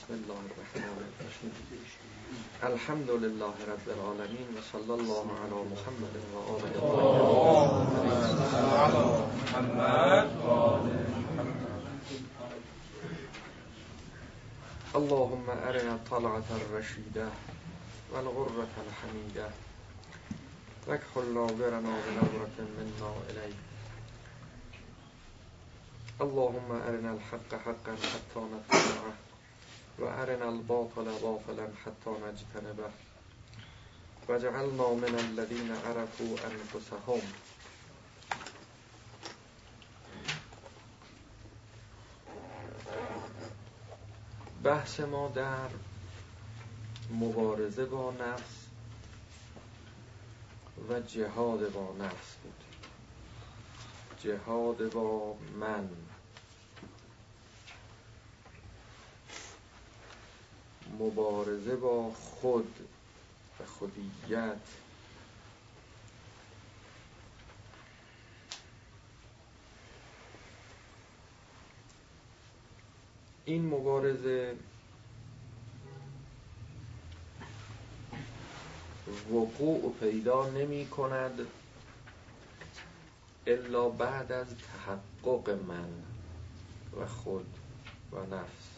بسم الله الرحمن الرحيم. الحمد لله رب العالمين وصلى الله على محمد وآله على محمد اللهم أرنا الطلعة الرشيدة والغرة الحميدة واكحل ناظرنا بنظرة منا إليك. اللهم أرنا الحق حقا حتى نتبعه. و ارنا الباطل باطلا حتى نجتنبه. وجعلنا من الذين عرفوا انفسهم بحث ما در مبارزه با نفس و جهاد با نفس بود. جهاد با من. مبارزه با خود و خودیت. این مبارزه وقوع پیدا نمی کند الا بعد از تحقق من و خود و نفس.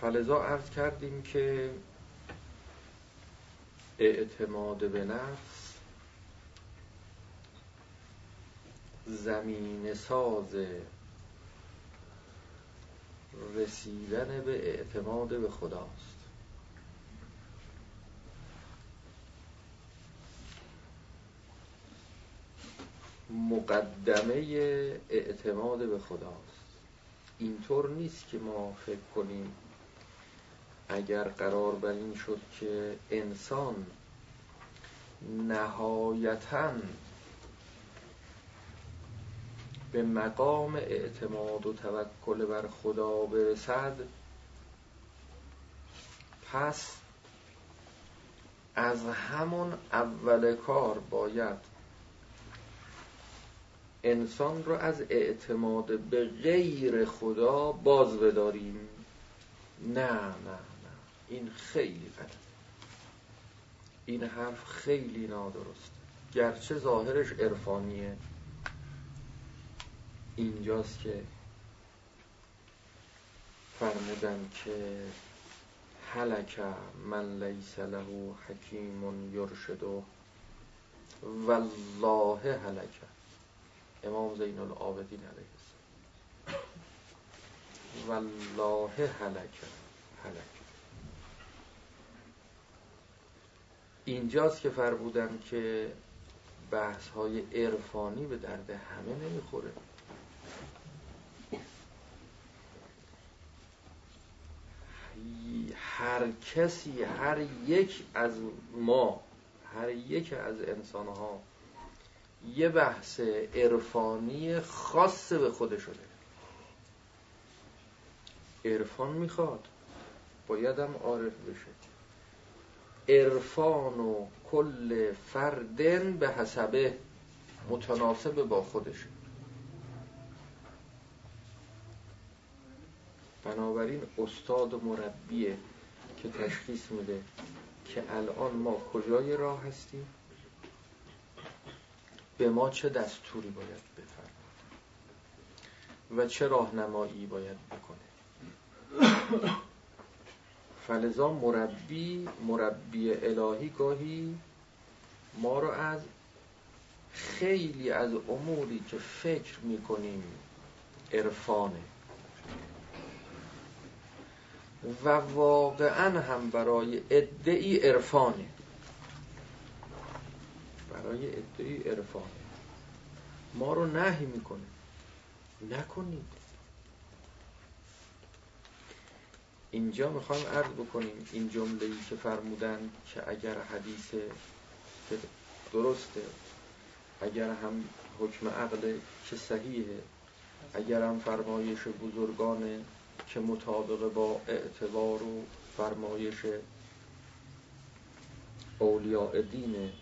فلذا عرض کردیم که اعتماد به نفس زمین ساز رسیدن به اعتماد به خداست. مقدمه اعتماد به خداست. اینطور نیست که ما فکر کنیم اگر قرار بر این شد که انسان نهایتا به مقام اعتماد و توکل بر خدا برسد پس از همون اول کار باید انسان رو از اعتماد به غیر خدا باز بداریم نه نه. این خیلی غلط. این حرف خیلی نادرست. گرچه ظاهرش عرفانیه. اینجاست که فرمودن که حلک من لیس له حکیم یرشد والله حلک امام زین العابدین علیه السلام. والله حلک حلک اینجاست که فرمودن که بحث های عرفانی به درد همه نمی‌خوره. هر کسی هر یک از ما هر یک از انسان ها یه بحث عرفانی خاص به خودش شده عرفان می‌خواد بایدم عارف بشه. عرفان و کل فردن به حسبه متناسب با خودشه بنابراین استاد و مربیه که تشخیص میده که الان ما کجای راه هستیم؟ به ما چه دستوری باید بفرماید؟ و چه راهنمایی باید بکنه؟ فلزا مربی مربی الهی گاهی ما رو از خیلی از اموری که فکر می‌کنیم عرفانه. و واقعا هم برای ادعی عرفانه. برای ادعی عرفانه. ما رو نهی می‌کنه. نکنید. اینجا می‌خوام عرض بکنیم این جمله ای که فرمودن که اگر حدیث که درسته اگر هم حکم عقل که صحیحه اگر هم فرمایش بزرگانه که مطابق با اعتبار و فرمایش اولیاء دینه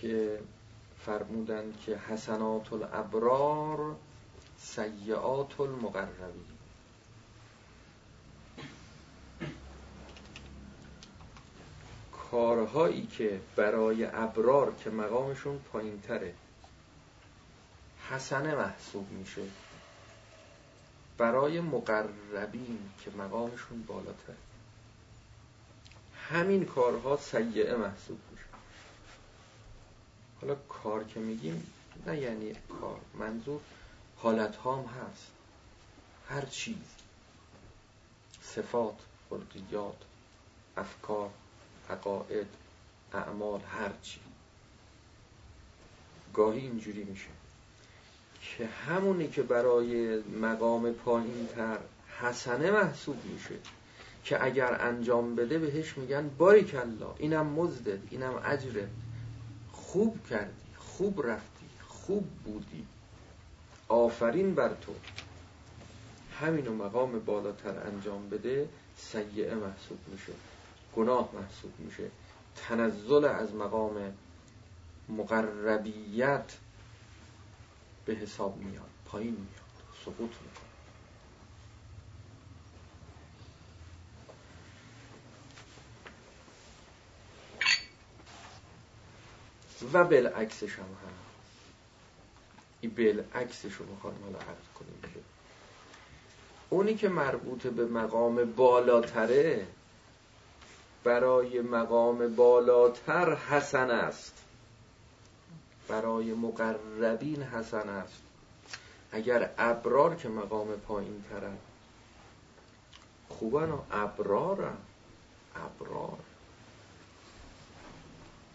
که فرمودند که حسنات الابرار سیعات المقربین. کارهایی که برای ابرار که مقامشون پایین تره حسنه محسوب میشه. برای مقربین که مقامشون بالاتر همین کارها سیعه محسوب میشه. حالا کار که میگیم نه یعنی کار منظور حالت هم هست. هر چیز. صفات خلقیات افکار. عقاید اعمال هر چی. گاهی اینجوری میشه که همونی که برای مقام پایین تر حسنه محسوب میشه که اگر انجام بده بهش میگن باریک الله اینم مزدد اینم اجره خوب کردی خوب رفتی خوب بودی. آفرین بر تو. همینو مقام بالاتر انجام بده سیعه محسوب میشه. گناه محسوب میشه. تنزل از مقام مقربیت به حساب میاد پایین میاد سقوط می‌کنه. و بالعکسش هم هست. این بالعکسش رو می‌خوام حالا عرض کنیم که اونی که مربوط به مقام بالاتره برای مقام بالاتر حسن است. برای مقربین حسن است. اگر ابرار که مقام پایین ترن. خوبن و ابرارن. ابرار.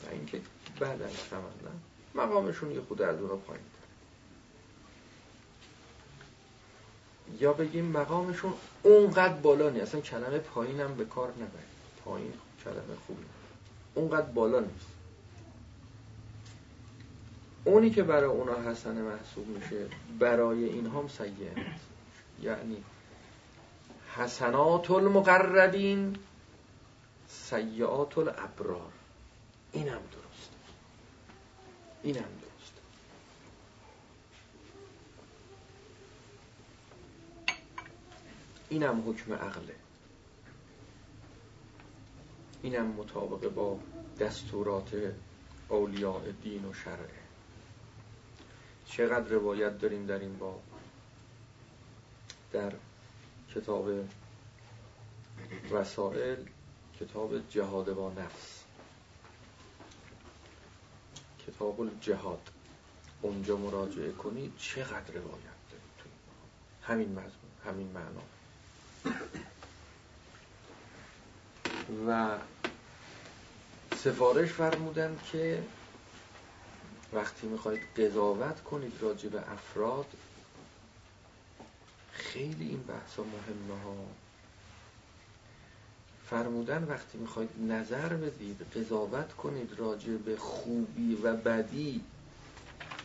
و اینکه بعد از مقامشون یه خود از اونا پایین یا بگیم مقامشون اونقدر بالا نیست. اصلا کلمه پایینم به کار نبرید پایین کلمه خوبی. اونقدر بالا نیست. اونی که برای اونا حسنه محسوب میشه برای این هم سیعه یعنی حسنات المقربین سیعات الابرار. اینم درست. اینم درست. اینم حکم عقله. اینم مطابق با دستورات اولیاء دین و شرعه چقدر روایت داریم در این با در کتاب وسائل کتاب جهاد با نفس. کتاب الجهاد. اونجا مراجعه کنید چقدر روایت داریم همین مضمون همین معنا. و سفارش فرمودن که وقتی می‌خواید قضاوت کنید راجع به افراد خیلی این بحثا مهمه ها. فرمودن وقتی می‌خواید نظر بدید قضاوت کنید راجع به خوبی و بدی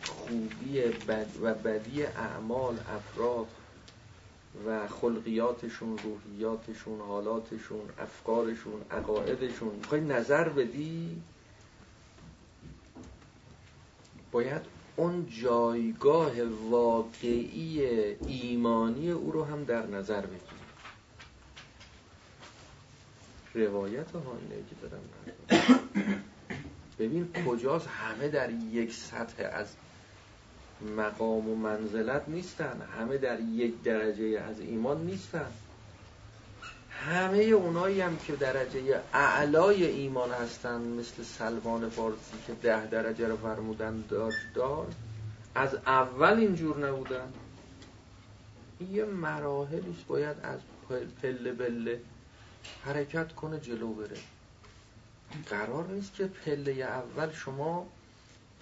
خوبی بد و بدی اعمال افراد. و خلقیاتشون روحیاتشون حالاتشون افکارشون عقایدشون. می‌خوای نظر بدی؟ باید اون جایگاه واقعی ایمانی او رو هم در نظر بگیری. روایت ها اینه که دارم ببین کجاست همه در یک سطح از مقام و منزلت نیستن. همه در یک درجه از ایمان نیستن. همه اونایی هم که درجه اعلای ایمان هستن مثل سلمان فارسی که ده درجه رو فرمودن داشت داشت از اول اینجور نبودن. یه مراحلیش باید از پله بله حرکت کنه جلو بره. قرار نیست که پله اول شما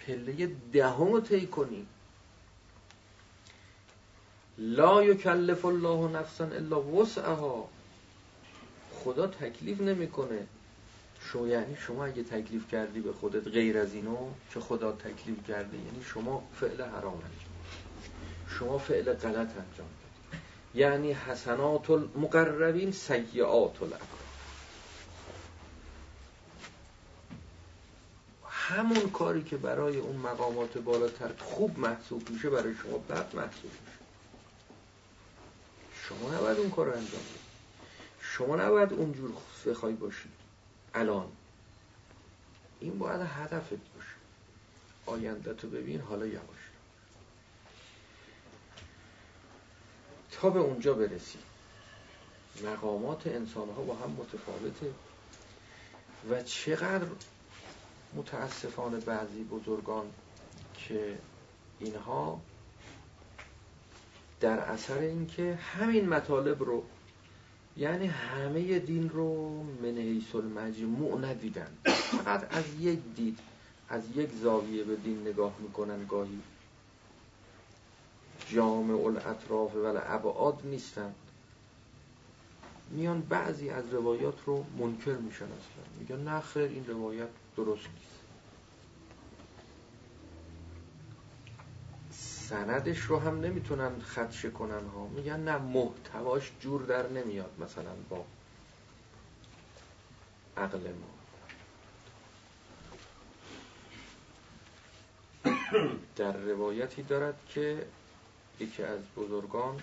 پله دهم رو طی کنی. لا یکلف الله نفسا الا وسعها. خدا تکلیف نمی‌کنه. شما یعنی شما اگه تکلیف کردی به خودت غیر از اینو که خدا تکلیف کرده؟ یعنی شما فعل حرام انجام شما فعل غلط انجام دادی. یعنی حسنات المقربین سیعات الابرار همون کاری که برای اون مقامات بالاتر خوب محسوب میشه برای شما بد محسوب میشه. شما نباید اون کار رو انجام بدید شما نباید اونجور بخوای باشید الان. این باید هدفت باشه. آینده تو ببین حالا یواش. تا به اونجا برسی. مقامات انسان ها با هم متفاوته. و چقدر متاسفانه بعضی بزرگان که اینها در اثر اینکه همین مطالب رو یعنی همه دین رو من حیث المجموع ندیدن. فقط از یک دید از یک زاویه به دین نگاه می‌کنن گاهی. جامع الاطراف و الابعاد نیستن. میان بعضی از روایات رو منکر میشن اصلا میگن نه خیر این روایت درست نیست. سندش رو هم نمی‌تونن خدشه کنن ها. میگن نه محتواش جور در نمیاد مثلا با عقل ما. در روایتی دارد که یکی از بزرگان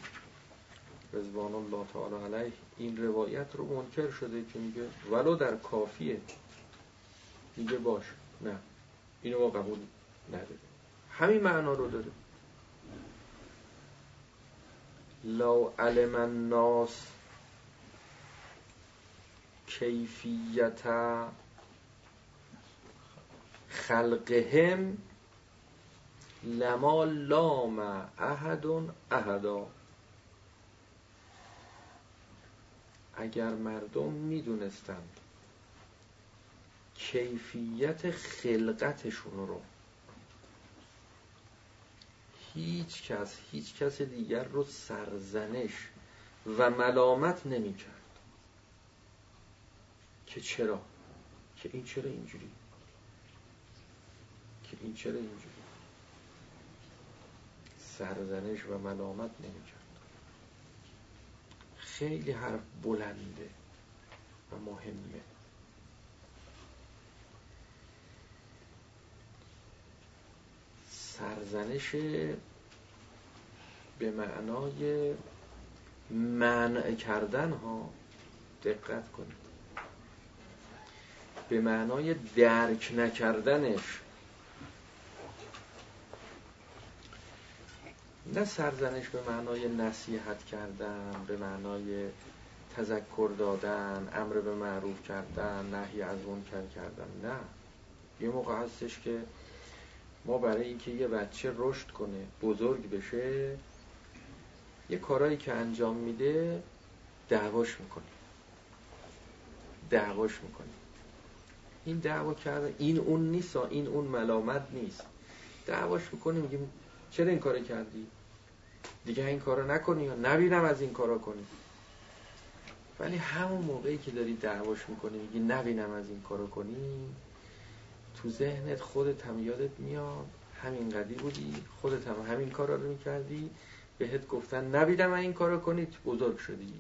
رضوان الله تعالی علیه این روایت رو منکر شده که میگه ولو در کافیه. میگه باش نه اینو ما قبول نداره همین معنا رو داره. لو علم الناس کیفیت خلقهم لما لام احد احدا. اگر مردم می‌دونستند کیفیت خلقتشون رو هیچ کس هیچ کس دیگر رو سرزنش و ملامت نمی کرد. که چرا؟ که این چرا اینجوری؟ که این چرا اینجوری؟ سرزنش و ملامت نمی کرد. خیلی حرف بلنده و مهمه. سرزنش به معنای منع کردن ها دقت کنید. به معنای درک نکردنش. نه سرزنش به معنای نصیحت کردن به معنای تذکر دادن امر به معروف کردن نهی از منکر کردن. نه. یه موقع هستش که ما برای اینکه یه بچه رشد کنه بزرگ بشه یه کارایی که انجام میده دعواش می‌کنیم دعواش می‌کنیم این دعوا کرده این اون نیست این اون ملامت نیست. دعواش می‌کنیم میگیم چرا این کار کردی؟ دیگه این کارو نکنی یا نبینم از این کارا کنی. ولی همون موقعی که داری دعواش می‌کنی میگی نبینم از این کارو کنی تو ذهنت خودت هم یادت میاد. همین قدی بودی. خودت هم همین کارا رو می‌کردی. بهت گفتن نبیدم این کارو کنی. بزرگ شدی.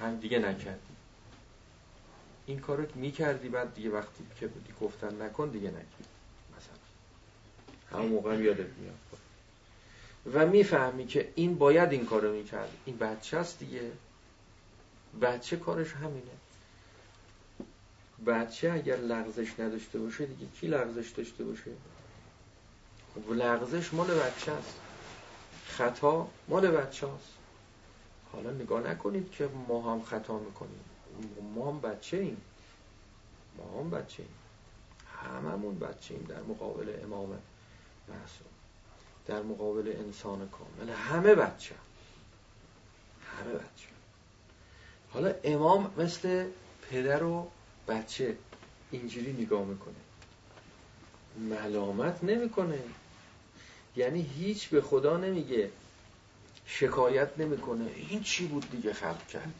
هم دیگه نکردی. این کارو می‌کردی بعد دیگه وقتی که بودی گفتن نکن دیگه نکردی. مثلا. همون موقع هم یادت میاد. و می‌فهمی که این باید این کارو می‌کرد. این بچه است دیگه. بچه کارش همینه. بچه اگر لغزش نداشته باشه دیگه کی لغزش داشته باشه؟ خب لغزش مال بچه است. خطا مال بچه است. حالا نگاه نکنید که ما هم خطا می‌کنیم. ما هم بچه ایم ما هم بچه ایم هممون بچه ایم در مقابل امام معصوم. در مقابل انسان کامل. همه بچه. همه بچه. حالا امام مثل پدر و بچه اینجوری نگاه می‌کنه. ملامت نمی‌کنه. یعنی هیچ به خدا نمیگه. شکایت نمی‌کنه. این چی بود دیگه خلق کرد؟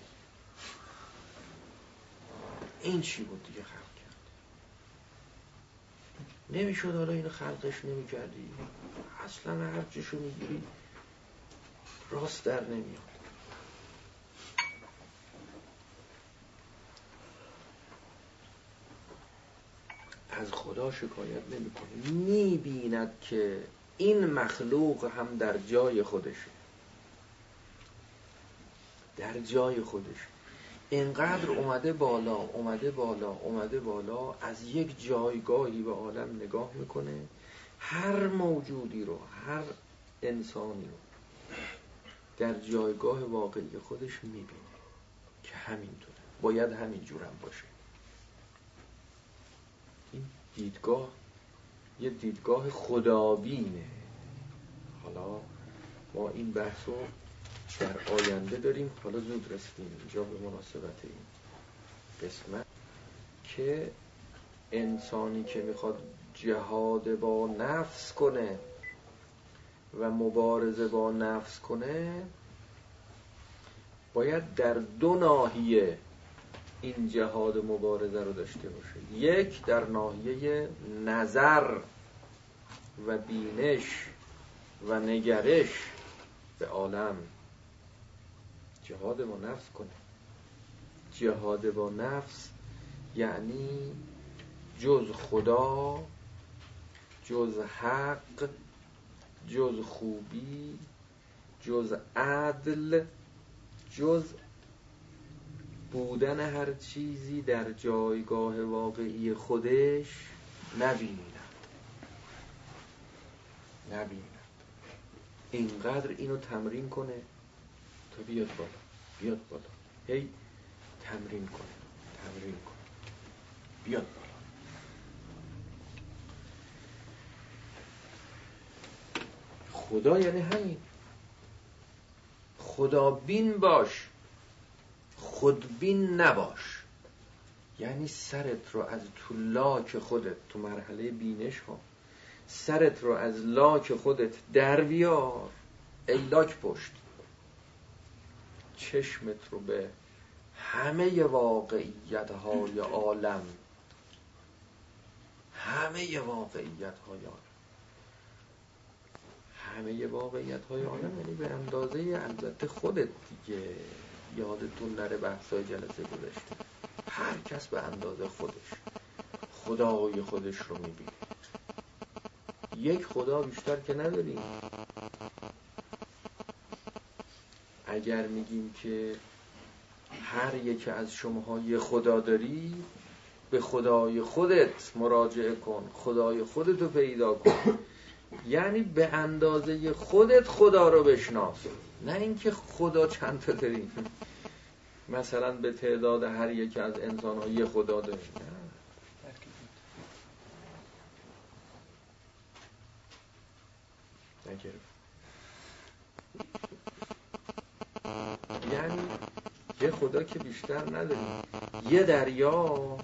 این چی بود دیگه خلق کرد؟ نمی‌شد حالا این خلقش نمی‌کردی. اصلا هر چیشو می‌گیری راست در نمیاد. از خدا شکایت نمی‌کنه. می‌بیند که این مخلوق هم در جای خودشه. در جای خودش اینقدر اومده بالا اومده بالا اومده بالا از یک جایگاهی به عالم نگاه می‌کنه. هر موجودی رو هر انسانی رو در جایگاه واقعی خودش می‌بینه که همینطوره. باید همینجورم باشه. دیدگاه یه دیدگاه خدابینه حالا ما این بحث رو در آینده داریم. حالا زود رسیدیم اینجا به مناسبت این قسمت که انسانی که می‌خواد جهاد با نفس کنه و مبارزه با نفس کنه باید در دو ناحیه این جهاد مبارزه رو داشته باشه. یک در ناحیه نظر و بینش و نگرش به عالم. جهاد با نفس کنه. جهاد با نفس یعنی جز خدا جز حق جز خوبی جز عدل جز بودن هر چیزی در جایگاه واقعی خودش نبیند نبیند اینقدر اینو تمرین کنه. تا بیاد بالا. بیاد بالا. هی تمرین کنه. تمرین کنه. بیاد بالا. خدا یعنی همین. خدا بین باش. خودبین نباش. یعنی سرت رو از تو لاک خودت تو مرحله بینش ها سرت رو از لاک خودت در بیار. ای لاک پشت. چشمت رو به همه واقعیت های عالم. همه واقعیت های عالم. همه واقعیت های عالم یعنی به اندازه البته خودت دیگه. یادتون نره بحثای جلسه گذشته. هر کس به اندازه خودش خدای خودش رو می‌بینه. یک خدا بیشتر که نداریم. اگر میگیم که هر یک از شماها یه خدا داری به خدای خودت مراجعه کن خدای خودت رو پیدا کن. یعنی به اندازه خودت خدا رو بشناس. نه اینکه خدا چند تا داریم. مثلا به تعداد هر یک از انسان یه خدا داریم. یعنی یه خدا که بیشتر نداریم. یه دریا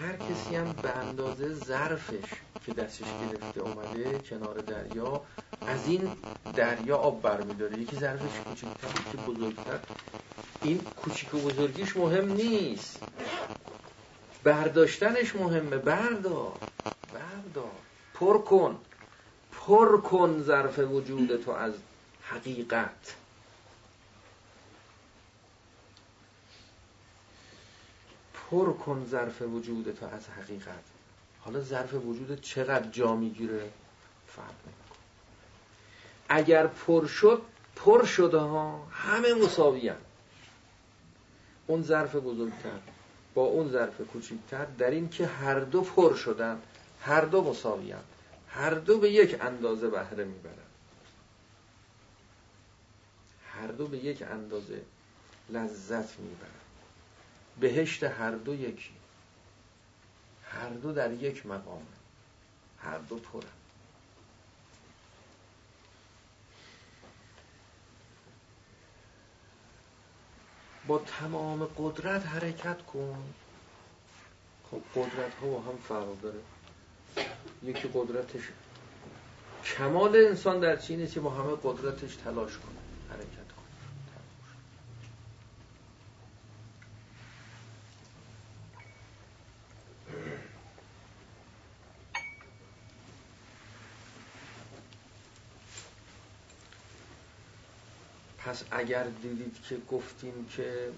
هر کسی هم به اندازه ظرفش که دستش گرفته اومده کنار دریا. از این دریا آب برمیداره. یکی ظرفش کوچکتر یکی بزرگتر. این کوچیک و بزرگیش مهم نیست. برداشتنش مهمه. بردار. بردار. پر کن. پر کن ظرف وجود تو از حقیقت. پر کن ظرف وجود تو از حقیقت. حالا ظرف وجود چقدر جا می‌گیره؟ فرق نمیکن اگر پر شد پر شده ها همه مساوی اون ظرف بزرگتر با اون ظرف کوچکتر در این که هر دو پر شدن هر دو مساوی هر دو به یک اندازه بهره می‌برن. هر دو به یک اندازه لذت می‌برن. بهشت هر دو یکی. هر دو در یک مقام هر دو پرن با تمام قدرت حرکت کن. خب قدرت ها هم فرق داره. یکی قدرتش کمال انسان در چی نیست که با همه قدرتش تلاش کنه حرکت اگر دیدید که گفتیم که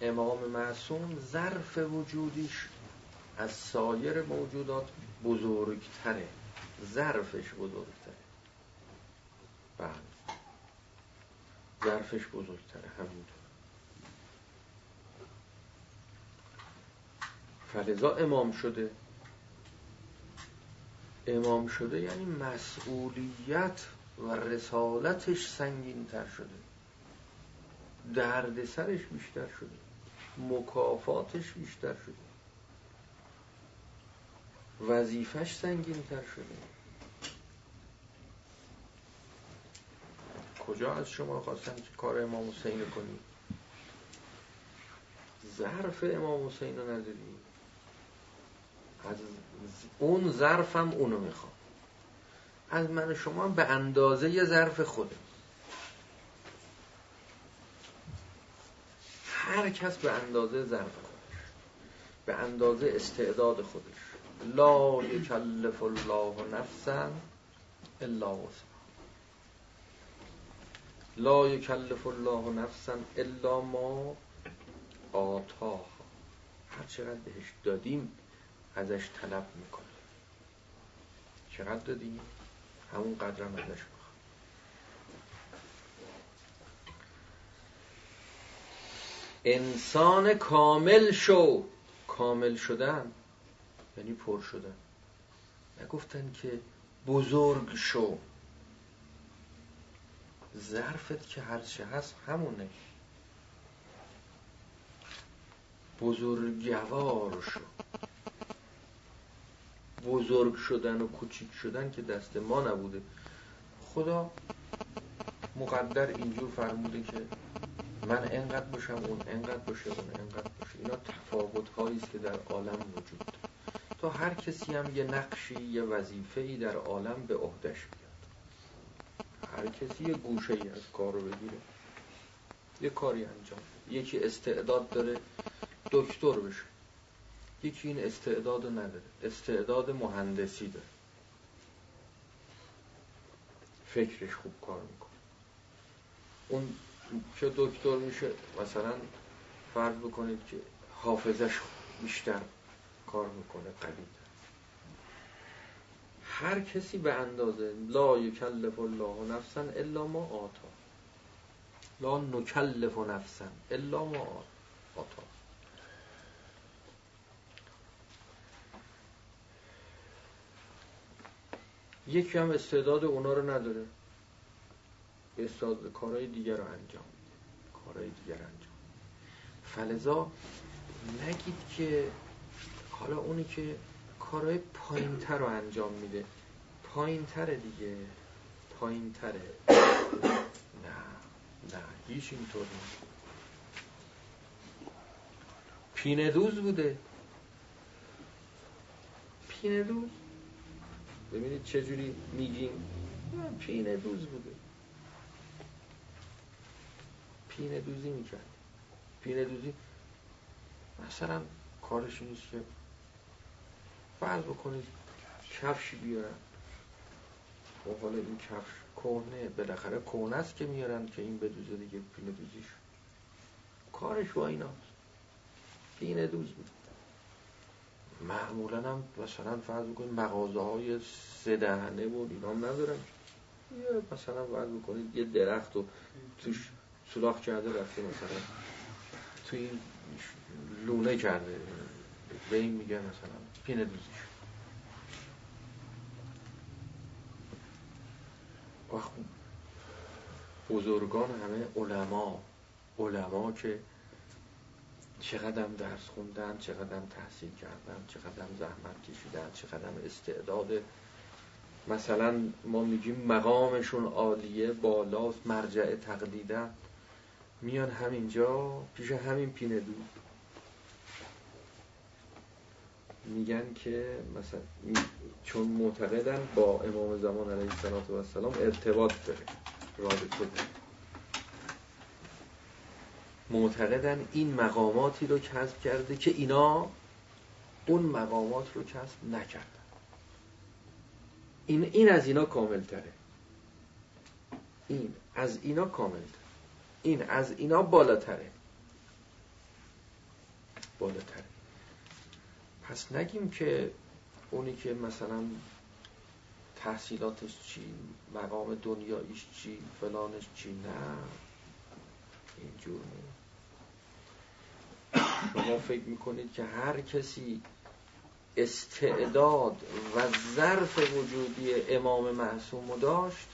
امام معصوم ظرف وجودیش از سایر موجودات بزرگتره. ظرفش بزرگتره. بله. ظرفش بزرگتره همینطور. فلذا امام شده. امام شده یعنی مسئولیت و رسالتش سنگین تر شده. درد سرش بیشتر شده. مکافاتش بیشتر شده. وظیفش سنگین تر شده. کجا از شما خواستن کار امام حسین کنید ظرف امام حسین رو نداری؟ از اون ظرفم اونو می‌خوام. از من شما به اندازه یه ظرف خوده هر کس به اندازه ظرف خودش به اندازه استعداد خودش. لا یکلف الله نفسا الا وسعها. لا یکلف الله نفسا الا ما آتاها. هر چقدر بهش دادیم ازش طلب می‌کنه چقدر دادیم؟ همون قدرم ازش انسان کامل شو. کامل شدن یعنی پر شدن. نگفتن که بزرگ شو. ظرفت که هرچه هست همونه. بزرگوار شو. بزرگ شدن و کوچیک شدن که دست ما نبوده. خدا مقدر اینجور فرموده که من انقدر باشم اون انقدر باشه اون انقدر باشه اینا تفاوت است که در عالم وجود داره. تا هر کسی هم یه نقشی یه وظیفه ای در عالم به عهدش بیاد. هر کسی یه گوشه ای از کار رو بگیره. یه کاری انجام یکی استعداد داره دکتر بشه. یکی این استعداد نداره. استعداد مهندسی داره. فکرش خوب کار می‌کنه. اون که دکتر میشه مثلا فرض بکنید که حافظش بیشتر کار می‌کنه قوی هر کسی به اندازه لا یکلف الله نفسا الا ما آتا. لا نکلف نفسا الا ما آتا. یکی هم استعداد اونا رو نداره. استعداد کارهای دیگر رو انجام کارهای دیگر انجام فلزا نگید که حالا اونی که کارهای پایینتر رو انجام میده. پایینتره دیگه. پایینتره. نه. نه. هیچ اینطور نیست. پینه دوز بوده. پینه دوز ببینید چجوری میگیم. پینه دوز بوده. پینه دوزی می‌کرد. پینه دوزی مثلا کارش نیست که فرض بکنید کفشی بیارن. و خب حالا این کفش کهنه بالاخره کهنه است که میارن که این بدوزه دیگه پینه دوزیش کارش با ایناست پینه دوز بود. معمولا هم مثلا فرض بکنید مغازه های سه دهنه بود اینا هم ندارن. یه مثلا فرض بکنید یه درخت و توش سلاخ کرده رفته مثلا. توی لونه کرده. به این میگه مثلا پینه دوزیش. بزرگان همه علما علما که چقدر درس خوندن چقدر تحصیل کردن چقدر زحمت کشیدن چقدر استعداد. مثلا ما میگیم مقامشون عالیه بالاست مرجع تقلیدن میان همینجا پیش همین پینه دود میگن که مثلا چون معتقدن با امام زمان علیه السلام ارتباط داره رابطه داره. معتقدن این مقاماتی رو کسب کرده که اینا اون مقامات رو کسب نکردن. این, این از اینا کامل تره این از اینا کامل تره این از اینا بالاتره. بالاتره. پس نگیم که اونی که مثلا تحصیلاتش چی مقام دنیاییش چی فلانش چی نه. اینجور شما فکر می‌کنید که هر کسی استعداد و ظرف وجودی امام معصوم داشت؟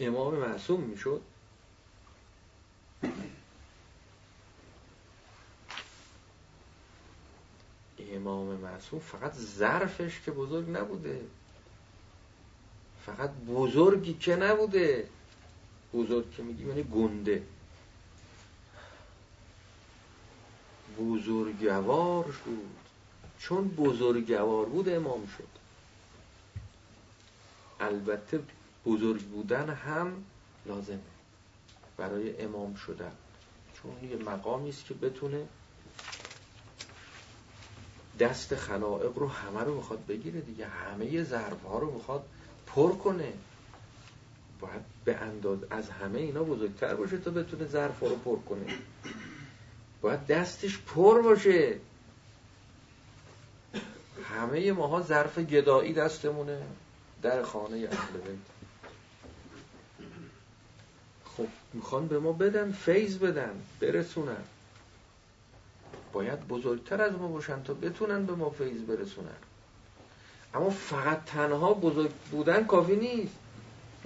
امام معصوم می‌شد؟ امام معصوم فقط ظرفش که بزرگ نبوده. فقط بزرگی که نبوده. بزرگ که میگیم یعنی گنده. بزرگوار شد. چون بزرگوار بود امام شد. البته بزرگ بودن هم لازمه. برای امام شدن. چون یه مقامی است که بتونه دست خلائق رو همه رو می‌خواد بگیره دیگه. همه ظرف ها رو می‌خواد پر کنه. باید به انداز از همه اینا بزرگتر باشه تا بتونه ظرف رو پر کنه. باید دستش پر باشه. همه ماها ظرف گدایی دستمونه. در خانه اهل بیت. خب می‌خوان به ما بدن فیض بدن برسونن. باید بزرگتر از ما باشن تا بتونن به ما فیض برسونن. اما فقط تنها بزرگ بودن کافی نیست.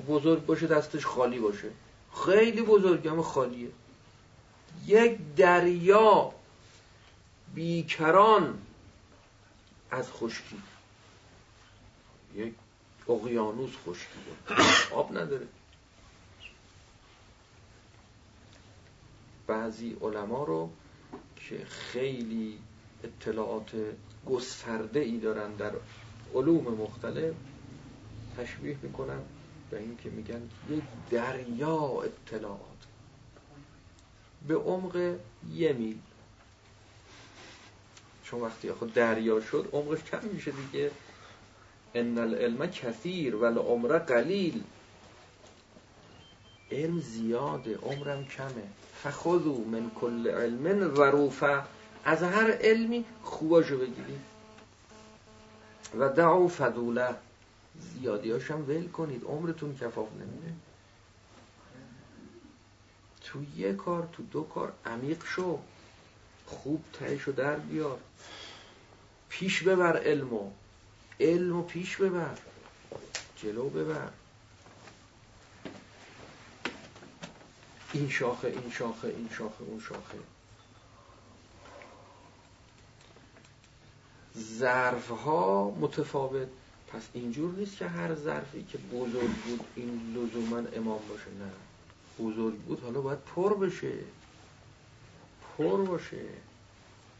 بزرگ باشه دستش خالی باشه. خیلی بزرگ اما خالیه. یک دریا بیکران از خشکی. یک اقیانوس خشکی. آب نداره. بعضی علما رو که خیلی اطلاعات گسترده ای دارن در علوم مختلف تشبیه می‌کنن به این که میگن یک دریا اطلاعات. به عمق یه میل. چون وقتی خود دریا شد عمقش کم میشه دیگه. ان العلم کثیر ولی عمر قلیل. علم زیاده عمرم کمه. فخذو من کل علم وروفه از هر علمی خوباشو بگیرید. و دعو فضوله. زیادیاشم ول کنید. عمرتون کفاف نمیده. تو یه کار تو دو کار عمیق شو. خوب تهشو در بیار. پیش ببر علمو. علمو پیش ببر. جلو ببر. این شاخه این شاخه این شاخه اون شاخه. ظرف ها متفاوت. پس اینجور نیست که هر ظرفی که بزرگ بود این لزوما امام باشه. نه. بزرگ بود حالا باید پر بشه. پر باشه.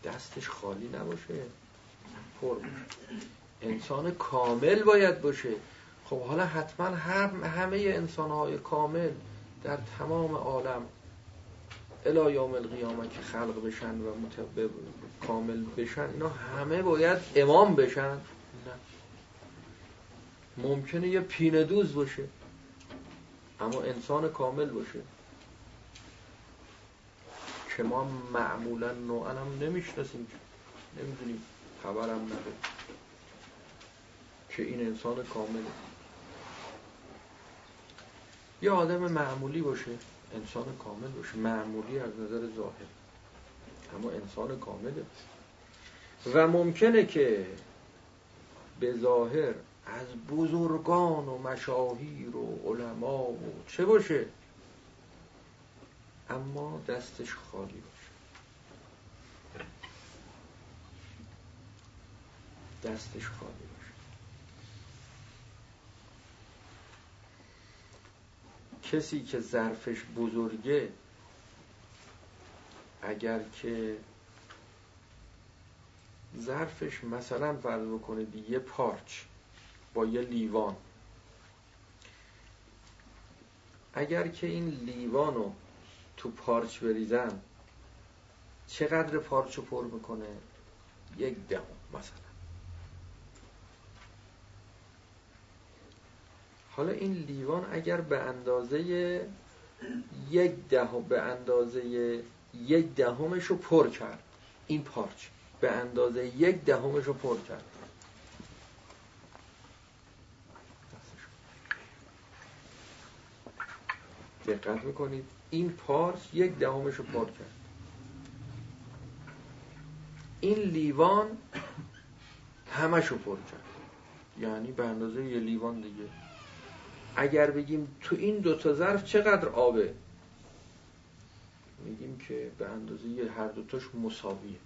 دستش خالی نباشه. پر باشه. انسان کامل باید باشه. خب حالا حتما هم همه انسان های کامل در تمام عالم الا یوم القیامه که خلق بشن و متب... کامل بشن اینا همه باید امام بشن؟ نه. ممکنه یه پینه دوز باشه اما انسان کامل باشه. که ما معمولا نوعا هم نمی‌شناسیم نمی‌دونیم خبرم نداره که این انسان کامله. یه آدم معمولی باشه. انسان کامل باشه. معمولی از نظر ظاهر. اما انسان کامله و ممکنه که به ظاهر از بزرگان و مشاهیر و علما و چه باشه. اما دستش خالی باشه. دستش خالی باشه کسی که ظرفش بزرگه اگر که ظرفش مثلا فرض بکنید یه پارچ با یه لیوان. اگر که این لیوان رو تو پارچ بریزن چقدر پارچ رو پر می‌کنه؟ یک دهم مثلا. حالا این لیوان اگر به اندازه یک دهم به اندازه یک دهمش رو پر کرد. این پارچ. به اندازه یک دهمش رو پر کرد. دقت می‌کنید. این پارس یک دهمش رو پر کرد. این لیوان همش رو پر کرد. یعنی به اندازه یه لیوان دیگه. اگر بگیم تو این دوتا ظرف چقدر آبه؟ میگیم که به اندازه یه هر دوتاش مساویه.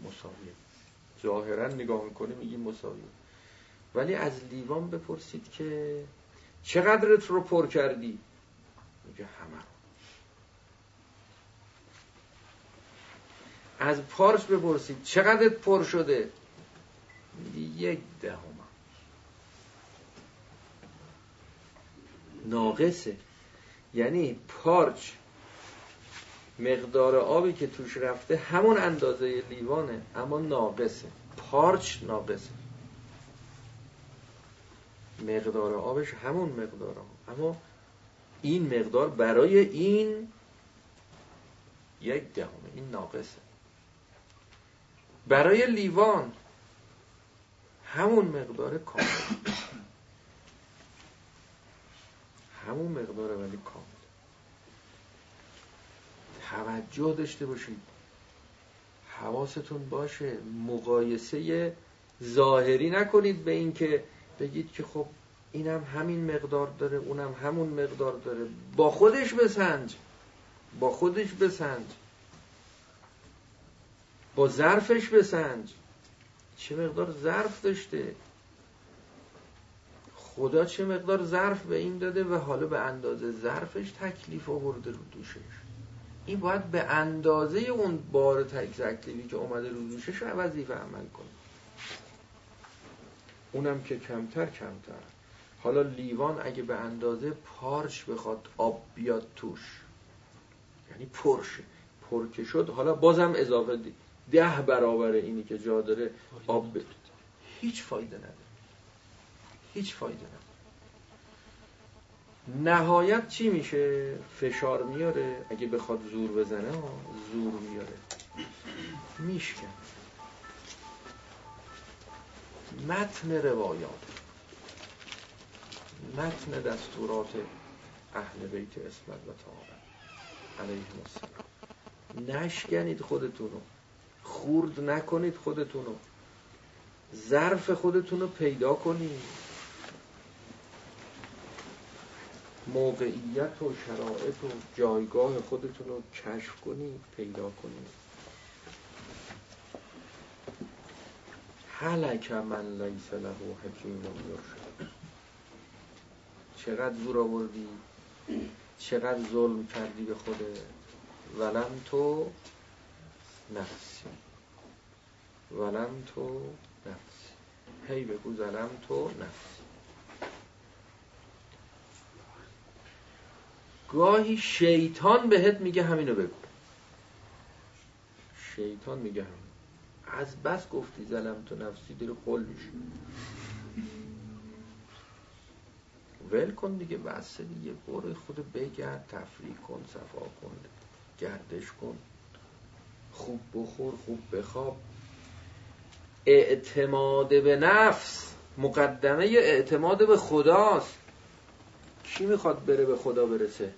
مساویه. ظاهرا نگاه می‌کنه میگیم مساویه. ولی از لیوان بپرسید که چقدرت رو پر کردی؟ میگه همه از پارس بپرسید چقدر پر شده؟ یک دهم. ناقصه. یعنی پارچ مقدار آبی که توش رفته همون اندازه لیوانه اما ناقصه. پارچ ناقصه. مقدار آبش همون مقدار آب. اما این مقدار برای این یک دهمه این ناقصه. برای لیوان همون مقدار کامل. همون مقدار ولی کامل. توجه داشته باشید. حواستون باشه. مقایسه ظاهری نکنید به اینکه بگید که خب اینم همین مقدار داره اونم همون مقدار داره. با خودش بسنج. با خودش بسنج. با ظرفش بسنج. چه مقدار ظرف داشته؟ خدا چه مقدار ظرف به این داده و حالا به اندازه ظرفش تکلیف آورده رو دوشش. این باید به اندازه اون بار تکلیفی که اومده رو دوشش وظیفه عمل کنه. اونم که کمتر کمتر. حالا لیوان اگه به اندازه پارچ بخواد آب بیاد توش یعنی پرشه. پر که شد حالا بازم اضافه. ده برابر اینی که جا داره آب بده هیچ فایده نداره. هیچ فایده نداره. نهایت چی میشه؟ فشار میاره. اگه بخواد زور بزنه زور میاره. میشکن. متن روایات. متن دستورات اهل بیت اسمت و طاقت علیه السلام. نشکنید خودتونو. خورد نکنید خودتونو. ظرف خودتونو پیدا کنید. موقعیت و شرایط و جایگاه خودتون رو کشف کنید پیدا کنید. حلک من لیس له حکیم یرشد چقدر زور آوردی چقدر ظلم کردی به خوده ولم تو نفسی. ولم تو نفسی. هی بگو ظلم تو نفسی. گاهی شیطان بهت میگه همینو بگو. شیطان میگه همین از بس گفتی زلم تو نفسی دیر قل میشه ول کن دیگه بسه دیگه. برو خود بگرد تفریح کن صفا کن گردش کن. خوب بخور خوب بخواب. اعتماد به نفس. مقدمه اعتماد به خداست. کی می‌خواد بره به خدا برسه؟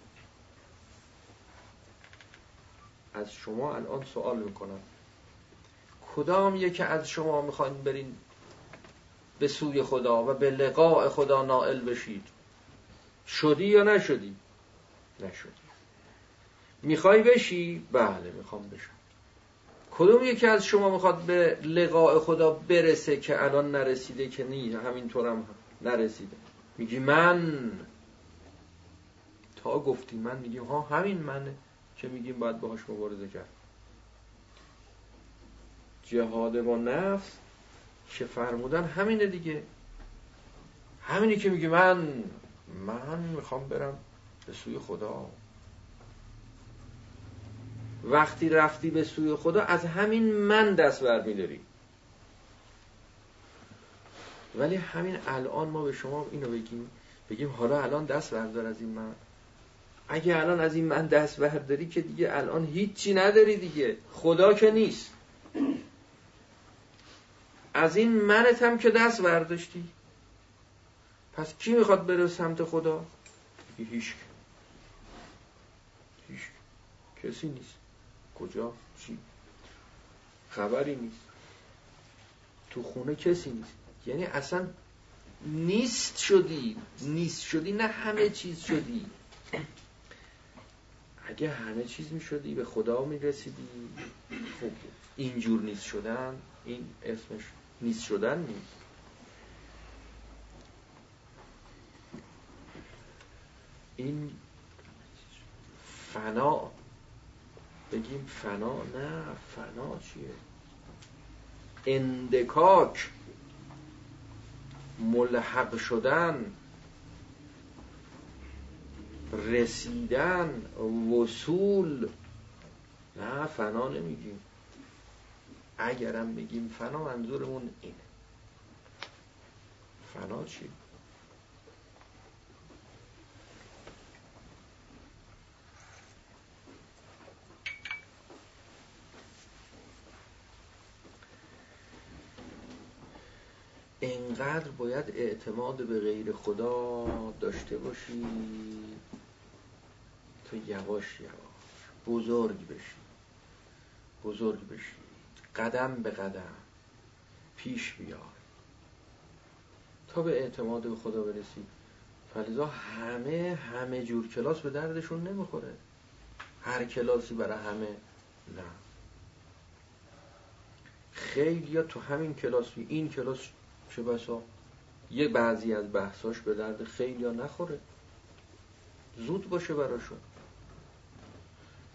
از شما الان سوال می‌کنم. کدام یکی از شما می‌خواین برین به سوی خدا و به لقاء خدا نائل بشید؟ شدی یا نشدی؟ نشدی. می‌خوای بشی؟ بله می‌خوام بشم. کدوم یکی از شما می‌خواد به لقاء خدا برسه که الان نرسیده که نی همینطورم نرسیده؟ میگی من. تا گفتی من میگیم ها همین منه. که میگیم؟ باید باهاش مبارزه کرد. جهاد با نفس که فرمودن همینه دیگه. همینی که میگه من من می‌خوام برم به سوی خدا. وقتی رفتی به سوی خدا از همین من دست بر میداری ولی همین الان ما به شما اینو بگیم بگیم حالا الان دست بردار از این من. اگه الان از این من دست برداری که دیگه الان هیچی نداری دیگه. خدا که نیست. از این منت هم که دست برداشتی. پس کی می‌خواد بره سمت خدا؟ هیچ. هیچ. کسی نیست. کجا؟ چی؟ خبری نیست. تو خونه کسی نیست. یعنی اصلا نیست شدی. نیست شدی نه همه چیز شدی. اگه همه چیز می شدی به خدا می رسیدی خب اینجور نیست شدن این اسمش نیست شدن نیست. این فنا بگیم فنا نه فنا چیه؟ اندکاک ملحق شدن. رسیدن وصول. نه فنا نمیگیم. اگرم بگیم فنا منظورمون اینه. فنا چی؟ انقدر باید اعتماد به غیر خدا داشته باشی. تو یواش یواش بزرگ بشی بزرگ بشی. قدم به قدم پیش بیای تا به اعتماد به خدا برسی. فلذا همه همه جور کلاس به دردشون نمی‌خوره. هر کلاسی برای همه نه. خیلی یا تو همین کلاس این کلاس چه بسا؟ یه بعضی از بحثاش به درد خیلی یا نخوره. زود باشه براشون.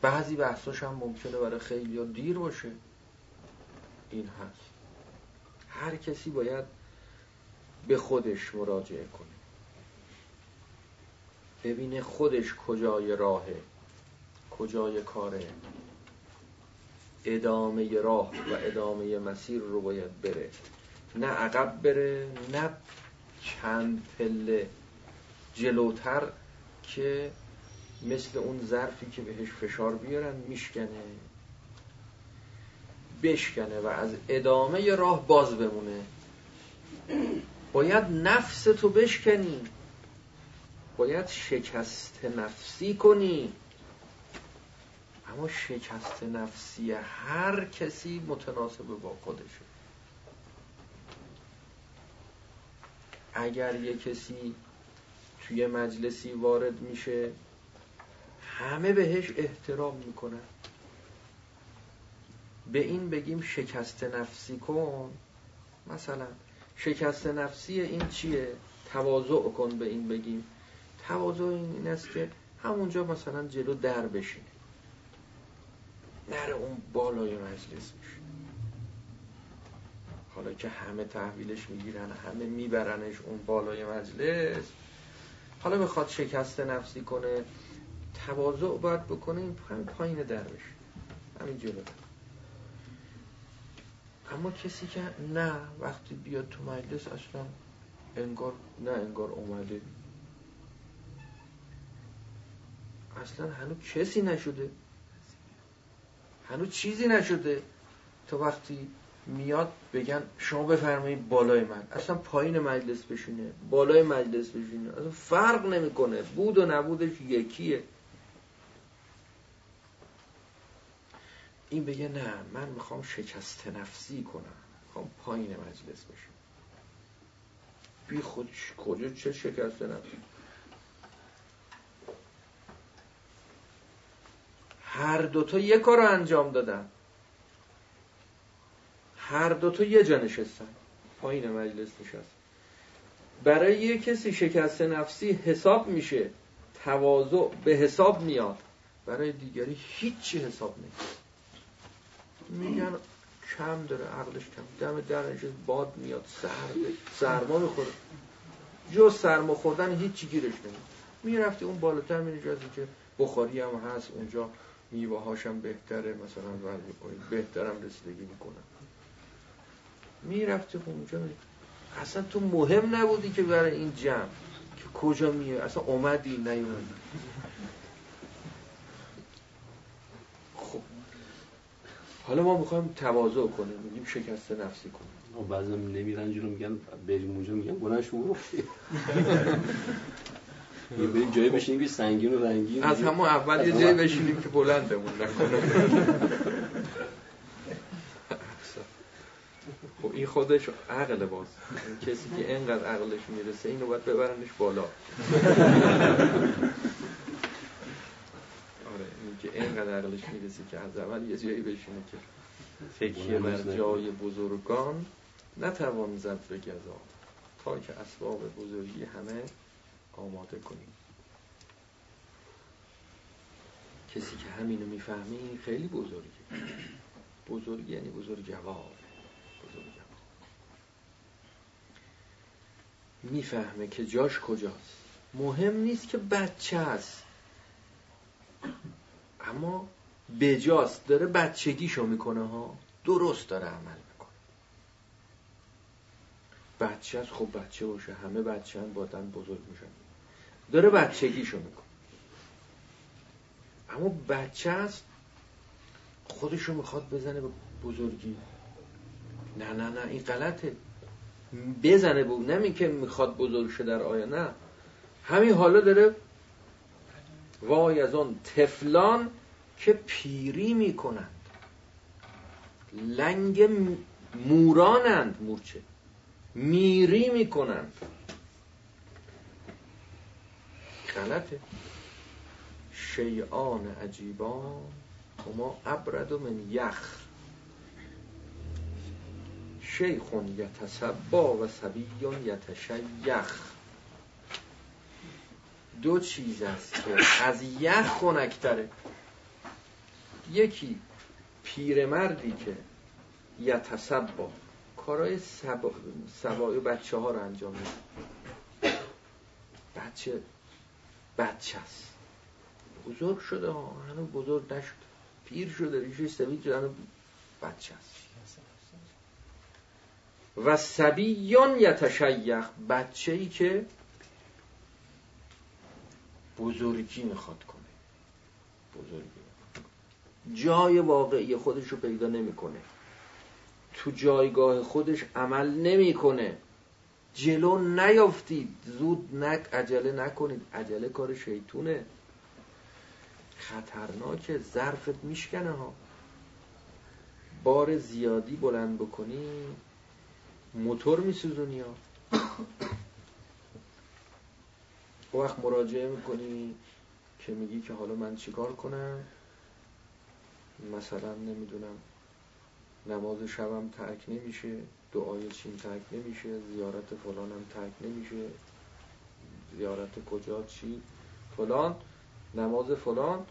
بعضی بحثاش هم ممکنه برای خیلی یا دیر باشه. این هست. هر کسی باید به خودش مراجعه کنه. ببینه خودش کجای راهه کجای کاره. ادامه راه و ادامه مسیر رو باید بره. نه عقب بره نه چند پله جلوتر که مثل اون ظرفی که بهش فشار بیارن میشکنه. بشکنه و از ادامه راه باز بمونه. باید نفس تو بشکنی. باید شکست نفسی کنی. اما شکست نفسی هر کسی متناسب با خودشه. اگر یه کسی توی مجلسی وارد میشه همه بهش احترام می‌کنن. به این بگیم شکست نفسی کن. مثلا شکست نفسی این چیه؟ تواضع کن به این بگیم. تواضع این است که همونجا مثلا جلو در بشینه. نره اون بالای مجلس بشینه. حالا که همه تحویلش می‌گیرن همه میبرنش اون بالای مجلس. حالا بخواد شکست نفسی کنه تواضع باید بکنه این همین پایین در بشه همین جلو. اما کسی که نه وقتی بیاد تو مجلس اصلا انگار نه انگار اومده. اصلا هنوز کسی نشده. هنوز چیزی نشده. تو وقتی میاد بگن شما بفرمایید بالای من. اصلا پایین مجلس بشینه بالای مجلس بشینه. اصلا فرق نمی‌کنه. بود و نبودش یکیه. این بگه نه من می‌خوام شکست نفسی کنم. می‌خوام پایین مجلس بشم بی خود کجا چه شکست نفسی؟ هر دوتا یه کار رو انجام دادن. هر دوتا یه جا نشستن. پایین مجلس نشست برای یه کسی شکست نفسی حساب میشه تواضع به حساب میاد. برای دیگری هیچی حساب نمیشه میگن کم داره عقلش کم. دم در باد میاد سرده سرما می‌خوره. جز سرما خوردن هیچی گیرش نمید می‌رفتی اون بالاتر مینشستی که بخاری هم هست اونجا میوه هاشم بهتره مثلا بهترم رسیدگی می‌کنن می‌رفتی اونجا. اصلا تو مهم نبودی که برای این جمع. که کجا میه اصلا اومدی نیومدی. حالا ما می‌خوایم تواضع کنیم میگیم شکست نفسی کنیم بعضی نمیرن جلو میگن بریم اونجا میگن بلند شما بریم جایی بشینیم که سنگین و رنگین. از همون اول یه جایی بشینیم که بلندمون نکنه. خب این خودش عقل باز کسی که اینقدر عقلش می‌رسه اینو باید ببرنش بالا آره این که اینقدر عقلش می‌رسه که از اول یه جایی بشینه که تکیه بر جای بزرگان نتوان زد به گذا تا که اسباب بزرگی همه آماده کنیم. کسی که همینو می‌فهمی خیلی بزرگه. بزرگی یعنی بزرگوار بزرگوار می‌فهمه که جاش کجاست. مهم نیست که بچه است. اما بجاست داره بچگیشو می‌کنه ها. درست داره عمل می‌کنه. بچه است خب بچه باشه. همه بچه هم بادن بزرگ میشن. داره بچگیشو می‌کنه. اما بچه است خودشو می‌خواد بزنه به بزرگی. نه نه نه این غلطه. بزنه بود نمی که می‌خواد بزرگ شه در آیا نه همین حالا داره وای از اون تفلان که پیری می‌کنند. لنگ مورانند مورچه. میری می‌کنند. غلطه. شیعان عجیبان هما ابرد من یخ. شیخون یتسبا و سبیون یتشیخ. دو چیز است که از یخ خنکتره یکی پیرمردی که یتسبا. کارهای سبا... سبای بچه ها رو انجام میده. بچه بچه است. بزرگ شده ها هنوز بزرگ نشده. پیر شده ریشش سفید شده بچه است. و سبیان یتشیخ بچه ای که بزرگی می‌خواد کنه. بزرگی. جای واقعی خودش رو پیدا نمی‌کنه. تو جایگاه خودش عمل نمی‌کنه. جلو نیافتید. زود نک عجله نکنید. عجله کار شیطونه. خطرناکه. ظرفت میشکنه ها. بار زیادی بلند بکنی موتور میسوزونی ها. وقت مراجعه می‌کنی که میگی که حالا من چیکار کنم؟ مثلا نمی‌دونم نماز شبم ترک نمیشه دعای چین ترک نمیشه زیارت فلانم ترک نمیشه زیارت کجا چی؟ فلان نماز فلان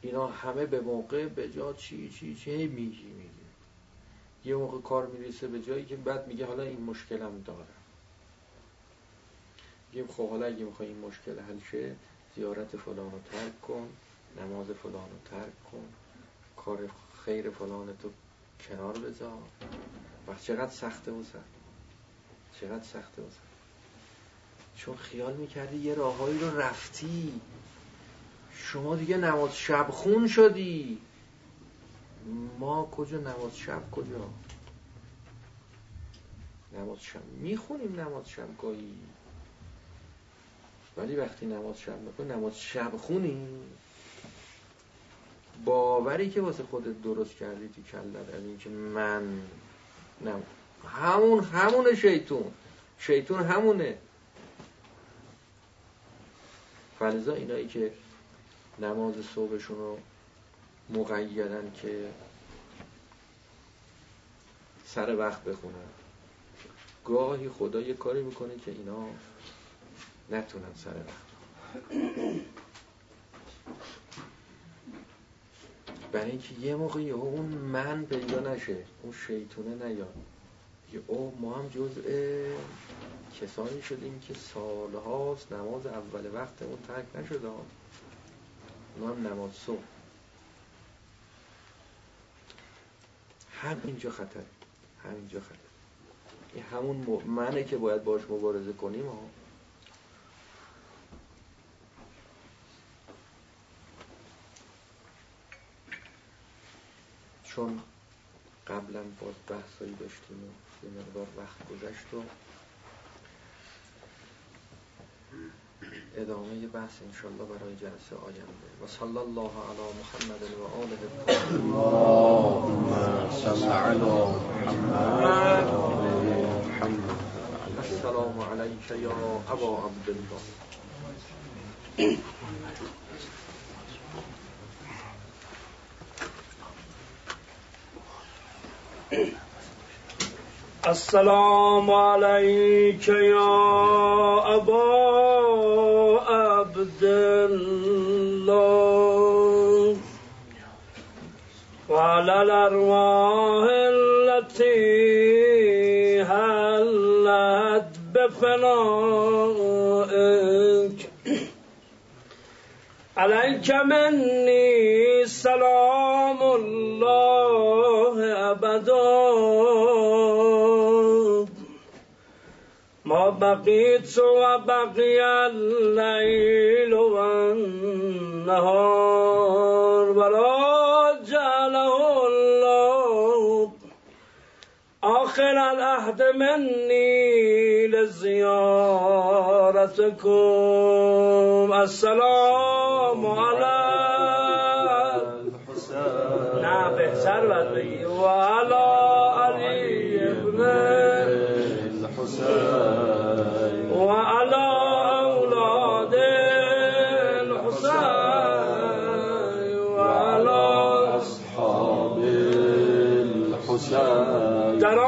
اینا همه به موقع به جا چی چی چی میگی میگی. یه موقع کار می‌رسه به جایی که بعد میگه حالا این مشکلم دارم. میگیم خب حالا اگه می‌خوای این مشکل حل شه زیارت فلان رو ترک کن نماز فلان رو ترک کن کار خیر فلان تو کنار بذار. و چقدر سخته و سخت. چقدر سخته و سخت. چون خیال می‌کردی یه راههایی رو رفتی. شما دیگه نماز شب خون شدی. ما کجا نماز شب کجا؟ نماز شب می‌خونیم نماز شب گاهی. ولی وقتی نماز شب می‌کنی نماز شب خونی. باوری که واسه خودت درست کردی تو کلت از اینکه من نم همون همونه شیطون. شیطون همونه. فلزا اینایی که نماز صبحشون رو مقیدن که سر وقت بخونن. گاهی خدا یه کاری می‌کنه که اینا نتونن سر وقت برای اینکه یه موقعی اون من پیدا نشه اون شیطونه نیاد. یه او ما هم جزء کسانی شدیم که سالهاست نماز اول وقت اون ترک نشده ما هم نماز صبح. هم اینجا خطر هم اینجا خطر این همون منه که باید باش مبارزه کنیم ها. چون قبلا باز بحثایی داشتیم و یه مقدار وقت گذشت و ادامه بحث انشالله برای جلسه آینده. و صلی الله علی محمد و آله محمد. السلام علیک یا ابا عبدالله. السلام عليك يا أبا عبد الله. وعلى الأرواح التي هلت بفنائك عليك مني سلام الله أبدا ما بقيت وبقي الليل والنهار ولا آخر العهد مني لزيارتكم. السلام على الحسين نعم بهتر وعلى الحسين در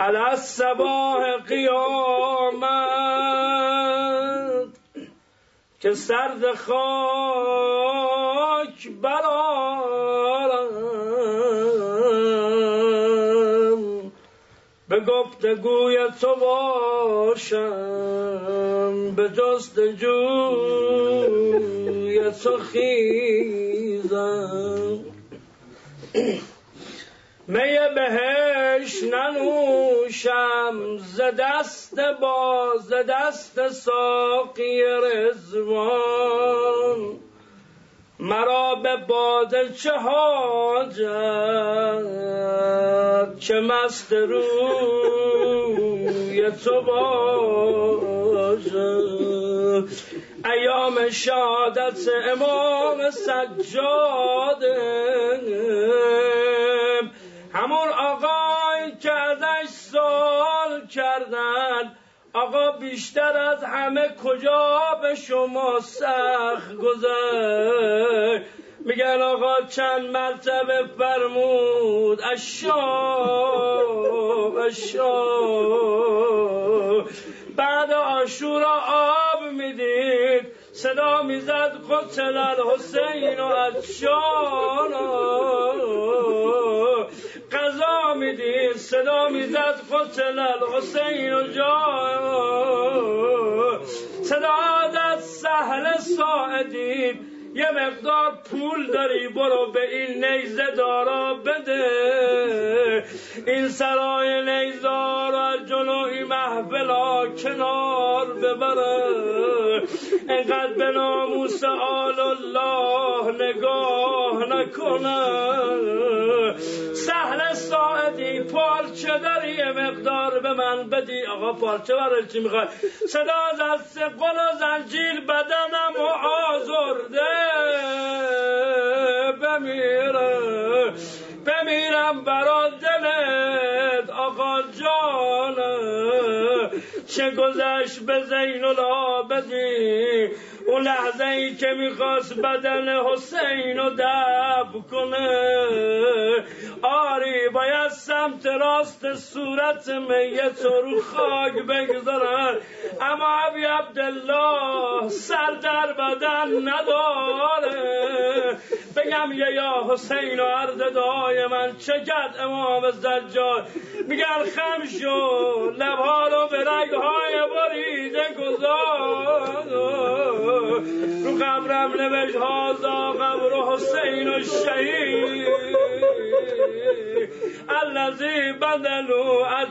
علی سباه قیامت که سرد خاک برارم به گفتگوی تو باشم به جستجوی تو خیزم. می بهش ننوشم ز دست باز ز دست ساقی رزوان مرا به باده چه حاجت چه مست روی تو باشم ایام شادت امام سجاد همون سوال کردن. آقا بیشتر از همه کجا به شما سخت گذر میگن آقا چند مرتبه فرمود. اشام اشام بعد آشورا آب می‌دید. صدا می‌زد قتل الحسین و اشان قضا می‌دید صدا می‌زد قتل الحسین و جا صدا داد سهل ساعدید یه مقدار پول داری برو به این نیزه دارا بده. این سرای نیزدارا جلوی محفلا کنار ببره. انقدر به ناموس آل الله نگاه نکنه. سهل ساعدی پارچه داری یه مقدار به من بدی. آقا پارچه برای چی می‌خوای؟ صدا از سقل و زنجیر بدنم و آزرده. بمیره بمیرم برا دلت آقا جان چه گذشت به زین العابدین اون لحظه ای که می‌خواست بدن حسین رو دب کنه آری باید سمت راست صورت میت رو خاک بگذارن. اما ابی عبدالله سر در بدن نداره. بگم یه یا حسین و عرض دای من چه کرد امام زجال میگن خم شو لبها رو به رگهای بریده گذار. رو قبرم نوش هازا قبر حسین و شهید الذی بدلو از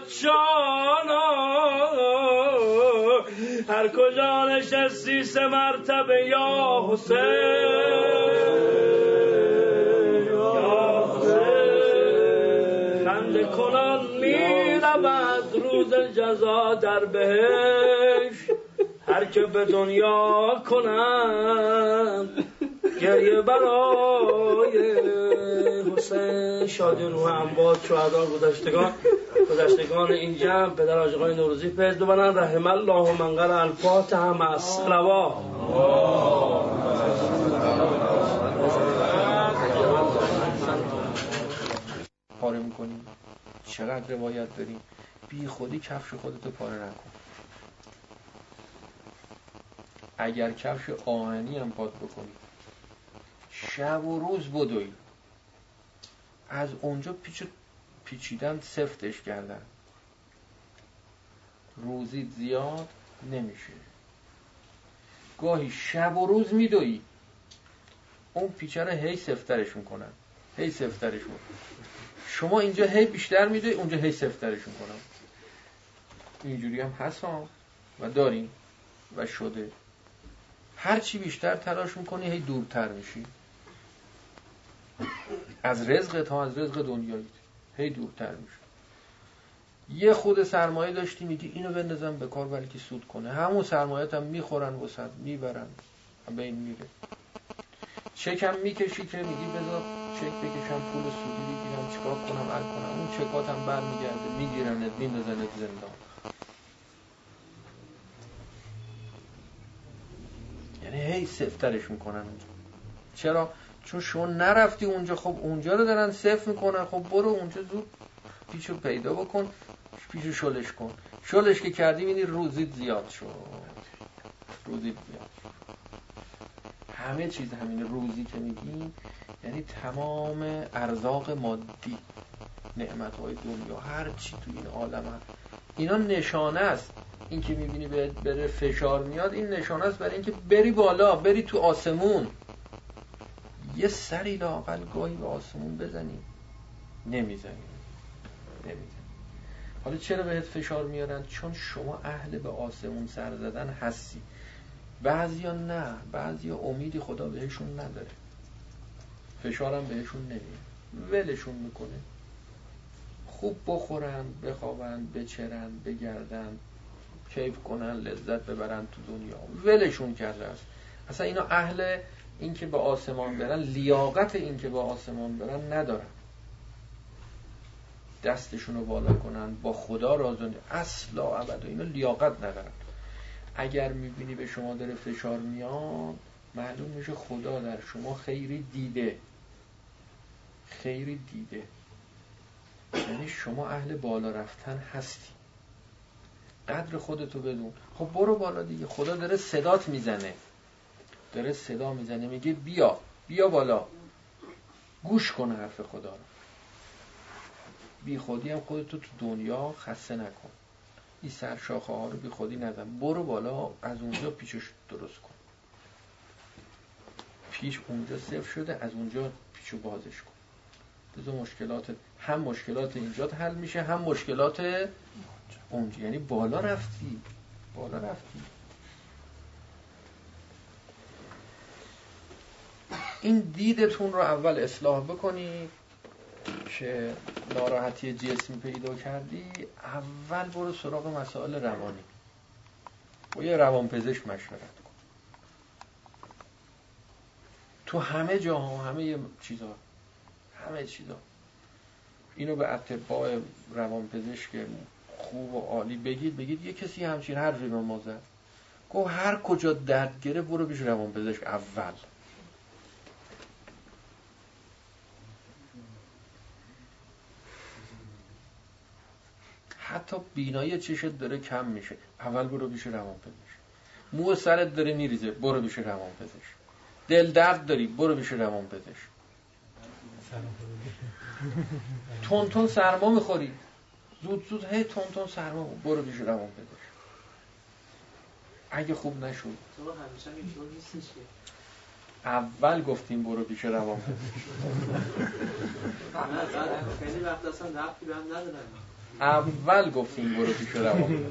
هر کجا نشستی سه مرتبه یا حسین. کنان می روز جزا در بهش هر که به دنیا کنند گریه برای حسین شادی روح انباد شهدان گذشتگان گذشتگان این جمع پدر آجقای نوروزی فیض ببرن رحم الله من قرأ الفاتحه مع الصلوات. پاره می‌کنیم. چقدر روایت داریم. بی خودی کفش خودتو پاره نکن. اگر کفش آهنی هم پاد بکنی. شب و روز بدوی. از اونجا پیچ پیچیدن سفتش کردن. روزی زیاد نمیشه. گاهی شب و روز میدوی. اون پیچه رو هی سفترش می‌کنن هی سفترش می‌کنن شما اینجا هی بیشتر میده اونجا هی سفترش می‌کنم اینجوری هم هست و داریم. و شده. هرچی بیشتر تلاش می‌کنی هی دورتر میشی. از رزق تا از رزق دنیایی. هی دورتر میشی. یه خود سرمایه داشتی میگی اینو بندازم به کار بلکه سود کنه. همون سرمایه هم می‌خورن وسط می‌برن به این میره. چکم می‌کشی که میگی بذار چک بکشم پول سودی بگیرم چیکار کنم ال کنم. اون چکاتم برمیگرده میگیرنت میندازنت زندان. یعنی هی سفترش می‌کنن اونجا. چرا؟ چون شما نرفتی اونجا خب اونجا رو دارن صفر می‌کنن. خب برو اونجا زود پیچو پیدا بکن پیچو شلش کن. شلش که کردی میدی روزید زیاد شد. روزید زیاد همه چیز همین روزی که میگیم یعنی تمام ارزاق مادی نعمت های دنیا هر چی تو این عالم هست. اینا نشانه است. این که می‌بینی بره فشار میاد این نشانه است برای اینکه بری بالا بری تو آسمون. یه سری لاقل گاهی به آسمون بزنی. نمی‌زنی. نمی‌زنی. حالا چرا بهت فشار میارن؟ چون شما اهل به آسمون سر زدن هستی. بعضیا نه بعضیا امیدی خدا بهشون نداره. فشارم بهشون نمیاد. ولشون می‌کنه. خوب بخورن بخوابن بچرن بگردن. کیف کنن لذت ببرن تو دنیا. ولشون کرده است. اصلا اینا اهل اینکه به آسمان برن لیاقت اینکه به آسمان برن ندارن. دستشون رو بالا کنن با خدا رازون اصلا ابدا. اینا لیاقت ندارن. اگر می‌بینی به شما داره فشار میاد معلوم میشه خدا در شما خیری دیده. خیری دیده. یعنی شما اهل بالا رفتن هستی. قدر خودتو بدون. خب برو بالا دیگه. خدا داره صدات می‌زنه. داره صدا می‌زنه. میگه بیا. بیا بالا. گوش کن حرف خدا رو. بی خودی هم خودتو تو دنیا خسته نکن. این سرشاخه ها رو بی خودی نزن. برو بالا. از اونجا پیشش درست کن. پیش اونجا صفر شده. از اونجا پیشو بازش کن. بذار مشکلات هم مشکلات اینجا حل میشه هم مشکلات اونجا یعنی بالا رفتی. بالا رفتی. این دیدتون رو اول اصلاح بکنی که ناراحتی جسمی پیدا کردی. اول برو سراغ مسائل روانی. با یه روانپزشک مشورت کن. تو همه جاها همه چیزا. همه چیزا. اینو به اتباع روانپزشک خوب و عالی بگید بگید یه کسی همچین حرفی به ما زد. گفت هر کجا درد گره برو روان روانپزشک اول. حتی بینایی چشت داره کم میشه. اول برو روان روانپزشک مو سرت داره میریزه برو روان پزشک. دل درد داری برو پیش روان پزشک. تون تون سرما می‌خوری. زود زود هی تون تون سرما برو پیش روان پزشک اگه خوب نشد. اول گفتیم برو پیش روان اول گفتیم برو پیش روان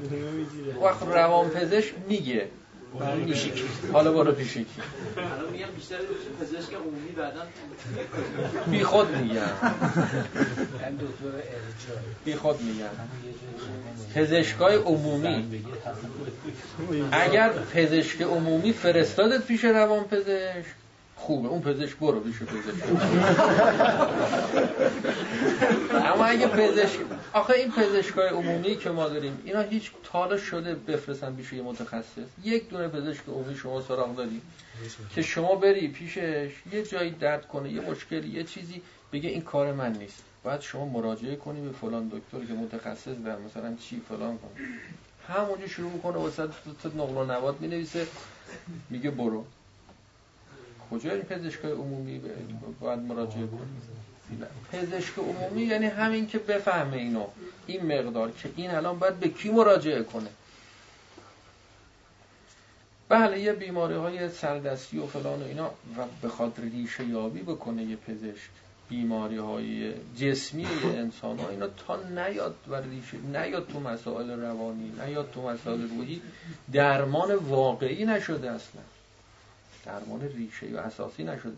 وقت روان پزشک میگه. حالا برو پیش کی الان میگم بیشتر پزشک عمومی بعدا بی خود میگم. بی خود میگم. پزشکای عمومی. اگر پزشک عمومی فرستادت پیش روان پزشک خوبه. اون پزشک برو پیش پزشک اما اگه پزشک آخه این پزشکای عمومی که ما داریم اینا هیچ تالا شده بفرستن پیش یه متخصص. یک دونه پزشک عمومی شما سراغ داری که شما بری پیشش یه جایی درد کنه یه مشکلی یه چیزی بگه این کار من نیست. باید شما مراجعه کنی به فلان دکتر که متخصص در مثلا چی فلان کنه همونجا شروع می‌کنه واسه نقل و نواد می‌نویسه میگه برو. کجا این پزشکای عمومی باید مراجعه کنی پزشک عمومی یعنی همین که بفهمه اینو. این مقدار که این الان باید به کی مراجعه کنه. بله یه بیماری های سردستی و فلان و اینا. و بخواد ریشه یابی بکنه یه پزشک. بیماری های جسمی انسان ها. اینا تا نیاد و ریشه نیاد تو مسائل روانی نیاد تو مسائل روحی. درمان واقعی نشده اصلا. درمان ریشه و اساسی نشده.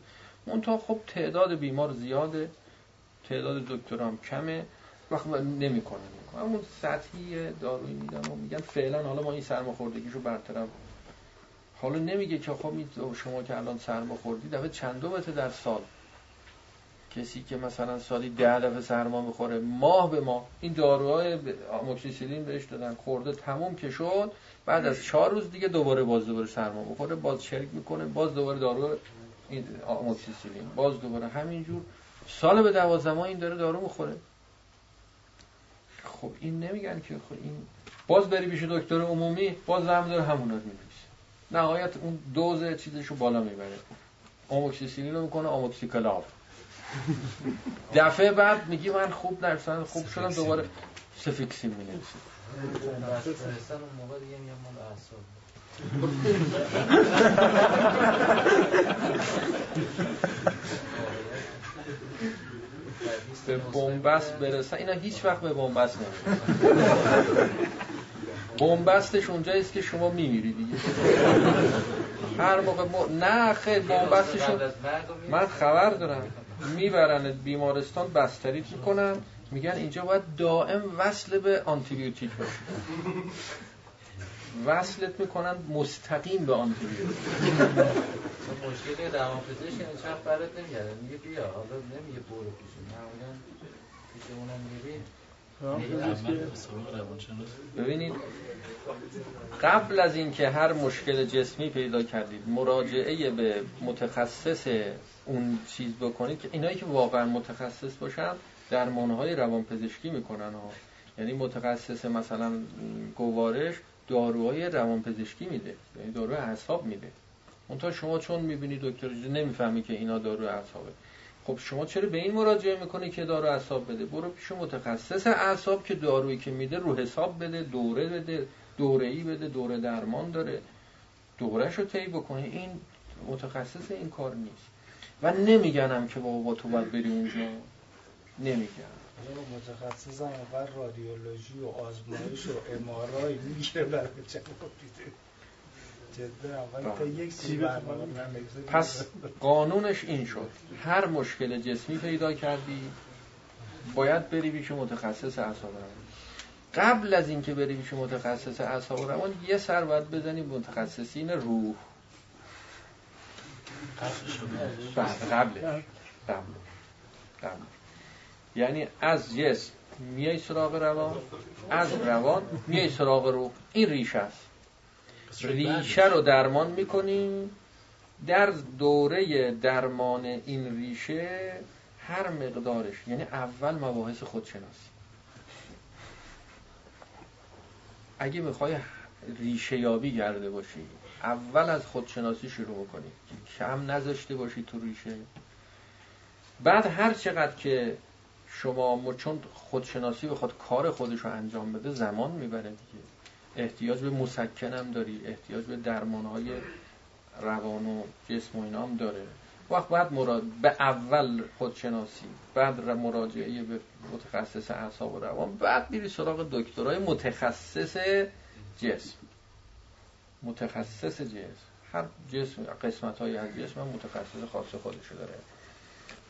منتها خب تعداد بیمار زیاده تعداد دکترام کمه. وقت نمی‌کنن همون سطحی دارویی میدن و میگن فعلا حالا ما این سرماخوردگیشو برطرف حالا نمیگه که خب شما که الان سرما خوردی دفعه چند متر در سال؟ کسی که مثلا سالی ده دفعه سرما می‌خوره ماه به ماه. این داروهای آموکسیسیلین بهش دادن. خورده تموم که شد. بعد از چهار روز دیگه دوباره باز دوباره سرما بخوره باز شرک می‌کنه باز دوباره دارو این آموکسیسیلین باز دوباره همینجور. سال به دوازده این داره دارو می‌خوره. خب این نمیگن که خب این باز بری پیش دکتر عمومی باز هم داره همون رو نهایت اون دوز چیزشو بالا می‌بره. آموکسیسیلین رو می‌کنه آموکسیکلاو دفعه بعد میگی من خوب نرسن خوب شدم دوباره سفیکسین می به بومبست برسن اینا هیچ وقت به بومبست نمی‌رسن. بومبستش اونجاییست که شما میمیری دیگه. هر موقع نه خیلی بومبستشون من خبر دارم. می‌برن بیمارستان بستریت می‌کنن. میگن اینجا باید دائم وصل به آنتیبیوتیک باشی وصلت می‌کنن مستقیم به آنتیبیوتیک. مشکلی روانپزشک یعنی چند برات نمیگرده میگه بیا حالا نمیگه برو پیشون. معمولا پیش اونم میری ببینید قبل از اینکه هر مشکل جسمی پیدا کردید مراجعه به متخصص اون چیز بکنید که اینایی که واقعا متخصص باشن درمانهای روانپزشکی می‌کنن ها یعنی متخصص مثلا گوارش داروهای روانپزشکی میده یعنی دارو اعصاب میده. اون شما چون می‌بینی دکتر نمی‌فهمی که اینا دارو اعصابه. خب شما چرا به این مراجعه می‌کنی که دارو اعصاب بده؟ برو پیش متخصص اعصاب که دارویی که میده رو حساب بده دوره بده دوره ای بده دوره درمان داره. دورش طی بکنی این متخصص این کار نیست. و نمیگنم که بابا تو باید بری اونجا. نمیگن متخصص اول رادیولوژی و آزمایش و امارای میگه برای پس قانونش این شد. هر مشکل جسمی پیدا کردی. باید بری پیش متخصص اعصاب روان قبل از اینکه بری پیش متخصص اعصاب روان یه سر باید بزنی متخصصین روح. بله قبلش. قبل قبل یعنی از جسم میای سراغ روان از روان میای سراغ روح. این ریشه است. ریشه رو درمان می‌کنیم. در دوره درمان این ریشه هر مقدارش یعنی اول مباحث خودشناسی اگه می‌خوای ریشه یابی کرده باشی اول از خودشناسی شروع کنی. کم نذاشته باشی تو ریشه. بعد هر چقدر که شما چون خودشناسی بخواد کار خودش رو انجام بده زمان می‌بره دیگه. احتیاج به مسکنم داری احتیاج به درمانهای روان و جسم و اینا هم داره. وقت بعد مراد به اول خودشناسی بعد مراجعه به متخصص اعصاب و روان بعد میری سراغ دکترای متخصص جسم. متخصص جسم. هر جسم قسمت های از جسم متخصص خاص خودشو داره.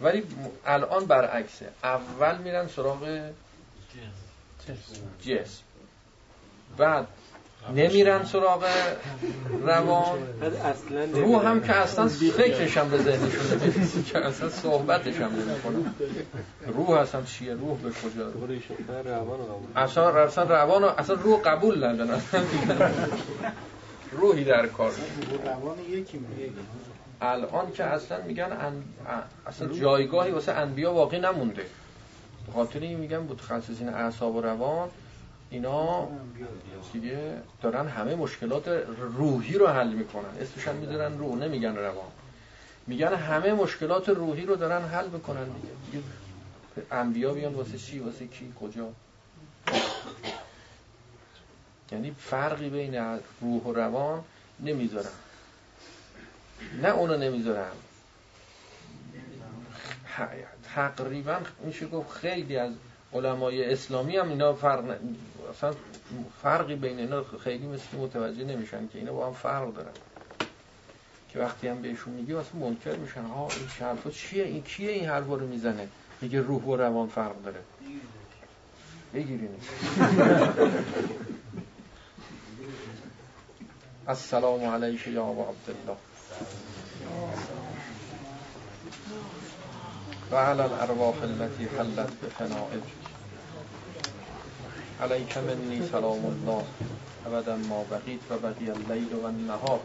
ولی الان برعکسه. اول میرن سراغ جسم. بعد نمیرن سراغ روان. روح هم که اصلا فکرش هم به ذهنشون که اصلا صحبتش هم نمی‌کنه. روح اصلا چیه؟ روح به کجا؟ اصلا اصلا روان اصلا روح قبول ندارن. روحی در کار. روان یکی الان که اصلا میگن اصلا جایگاهی واسه انبیا واقعی نمونده. خاطر این میگن متخصصین اعصاب و روان اینا دیگه دارن همه مشکلات روحی رو حل می‌کنن. اسمش هم می‌ذارن روح نمیگن روان. میگن همه مشکلات روحی رو دارن حل می‌کنن دیگه انبیا بیان واسه چی؟ واسه کی؟ کجا؟ یعنی فرقی بین روح و روان نمی‌ذارن. نه اونو نمی‌ذارن تقریبا میشه گفت خیلی از علمای اسلامی هم اینا فرق اصلا فرقی بین اینا خیلی مثل متوجه نمیشن که اینا با هم فرق دارن. که وقتی هم بهشون میگی اصلا منکر میشن. ها این حرفا؟ چیه این؟ کیه این حرفا رو می‌زنه؟ میگه روح و روان فرق داره. بگیرین. السلام علیک یا ابو عبدالله. و علی الارواح التي حلت بفنائك علیک منی سلام الله ابدا ما بقیت و بقی اللیل و النهار.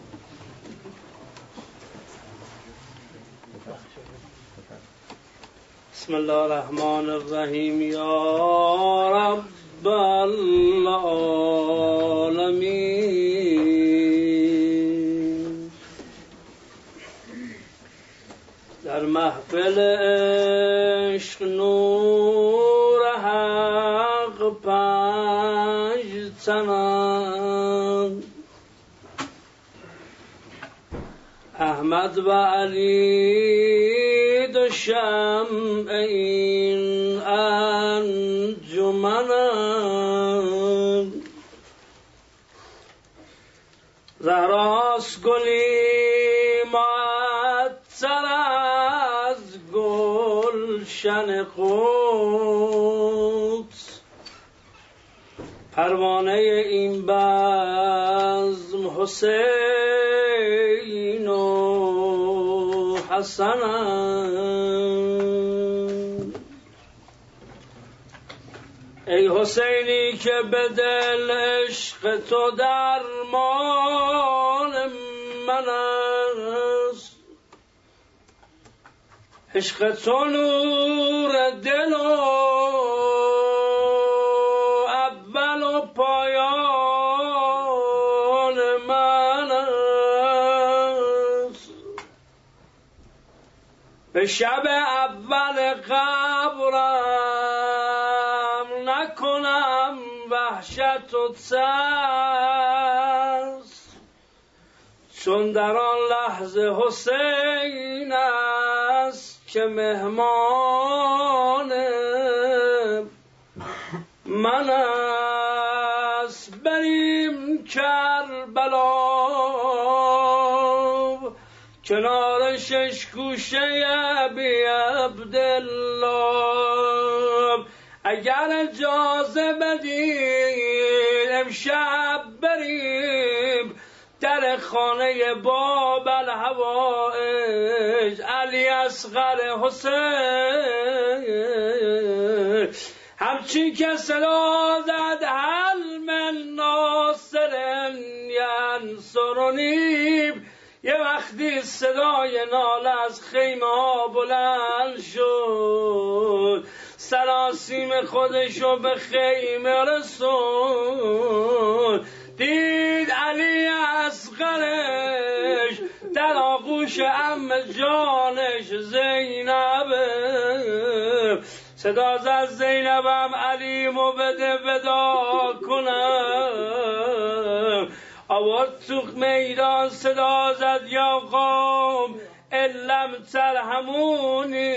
بسم الله الرحمن الرحیم یا رب العالمین محفل عشق نور حق پنج تنان احمد و علی دو شمع این انجمنان. زهراس گلی معطر از گلشن قدس. پروانه این بزم حسین و حسن ای حسینی که به دل عشق تو درمان من است. عشق تو نور دل و اول و پایان من است. به شب اول قبرم نکنم وحشت و ترس چون در آن لحظه حسین است که مهمان من است بریم کربلا. کنار شش کوشه ابی عبدالله. اگر اجازه بدید امشب بریم. خانه باب الهوائج علی اصغر حسین. همچین که صدا زد هل من ناصر ینصرنی یه وقتی صدای ناله از خیمه ها بلند شد سراسیم خودشو به خیمه رسون دید علی اصغرش در آغوش ام جانش زینب. صدا از زینبم علی مو بده ودا کنم. آورد تو میدان صدا زد یا قوم همونی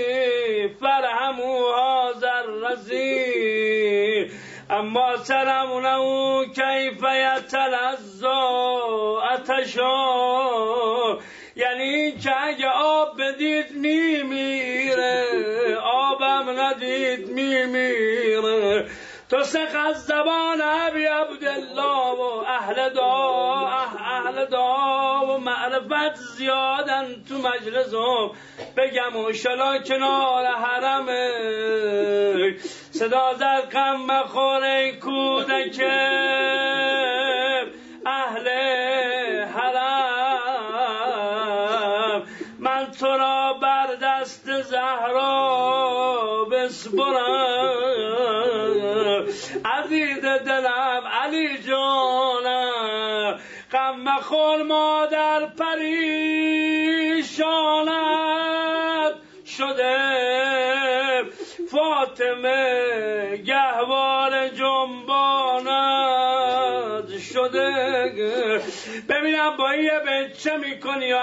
فر فرهمو هازر رزیم اما ترمونه کیف یتلزا اتشا یعنی که اگه آب بدید میمیره آبم ندید میمیره. تو سق از زبان ابی عبدالله و اهل دا اهل دا و معرفت زیادن تو مجلسم. بگم و شلا کنار حرمه. صدا در غم مخور کودک. ببینم با یه بچه می‌کنی و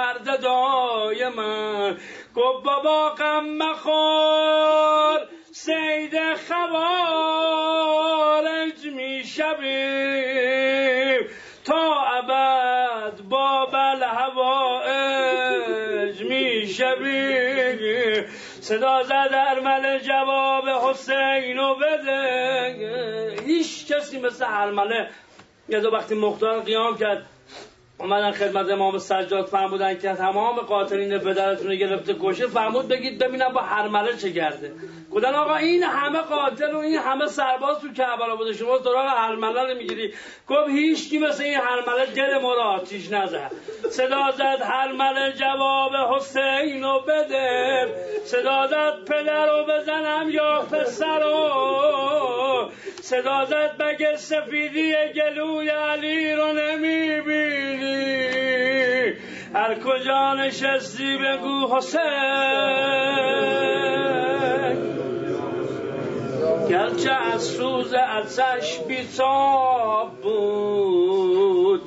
من. گفت بابا غم مخور سید خوارج می‌شویم. تا ابد با بل هوایج می‌شویم. صدا زد ارمله جواب حسینو بده. هیچ کسی مثل ارمله یه وقتی مختار قیام کرد. اومدن خدمت امام سجاد فرمودن که تمام قاتلین پدرتون گرفته کشه فرمود بگید ببینم با هرمله چه کرده. گفتن آقا این همه قاتل و این همه سرباز تو کربلا بوده شما سراغ هرمله رو می‌گیری. گفت هیچ کی مثل این هرمله دل ما رو آتیش نزد. صدا زد هرمله جواب حسین رو بده. صدا زد پدر رو بزنم یا پسر رو. صدا زد بگه سفیدی گلوی علی رو نمی‌بینی؟ هر کجا نشستی؟ بگو حسین. گرچه از سوز ازش بیتاب بود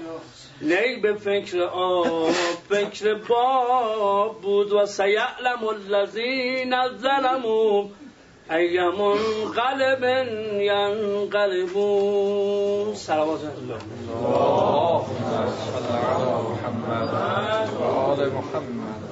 نی به فکر آب فکر باب بود. و سیعلم الذین ظلموا. ای منقلب ینقلبون سلامات على محمد و آل محمد.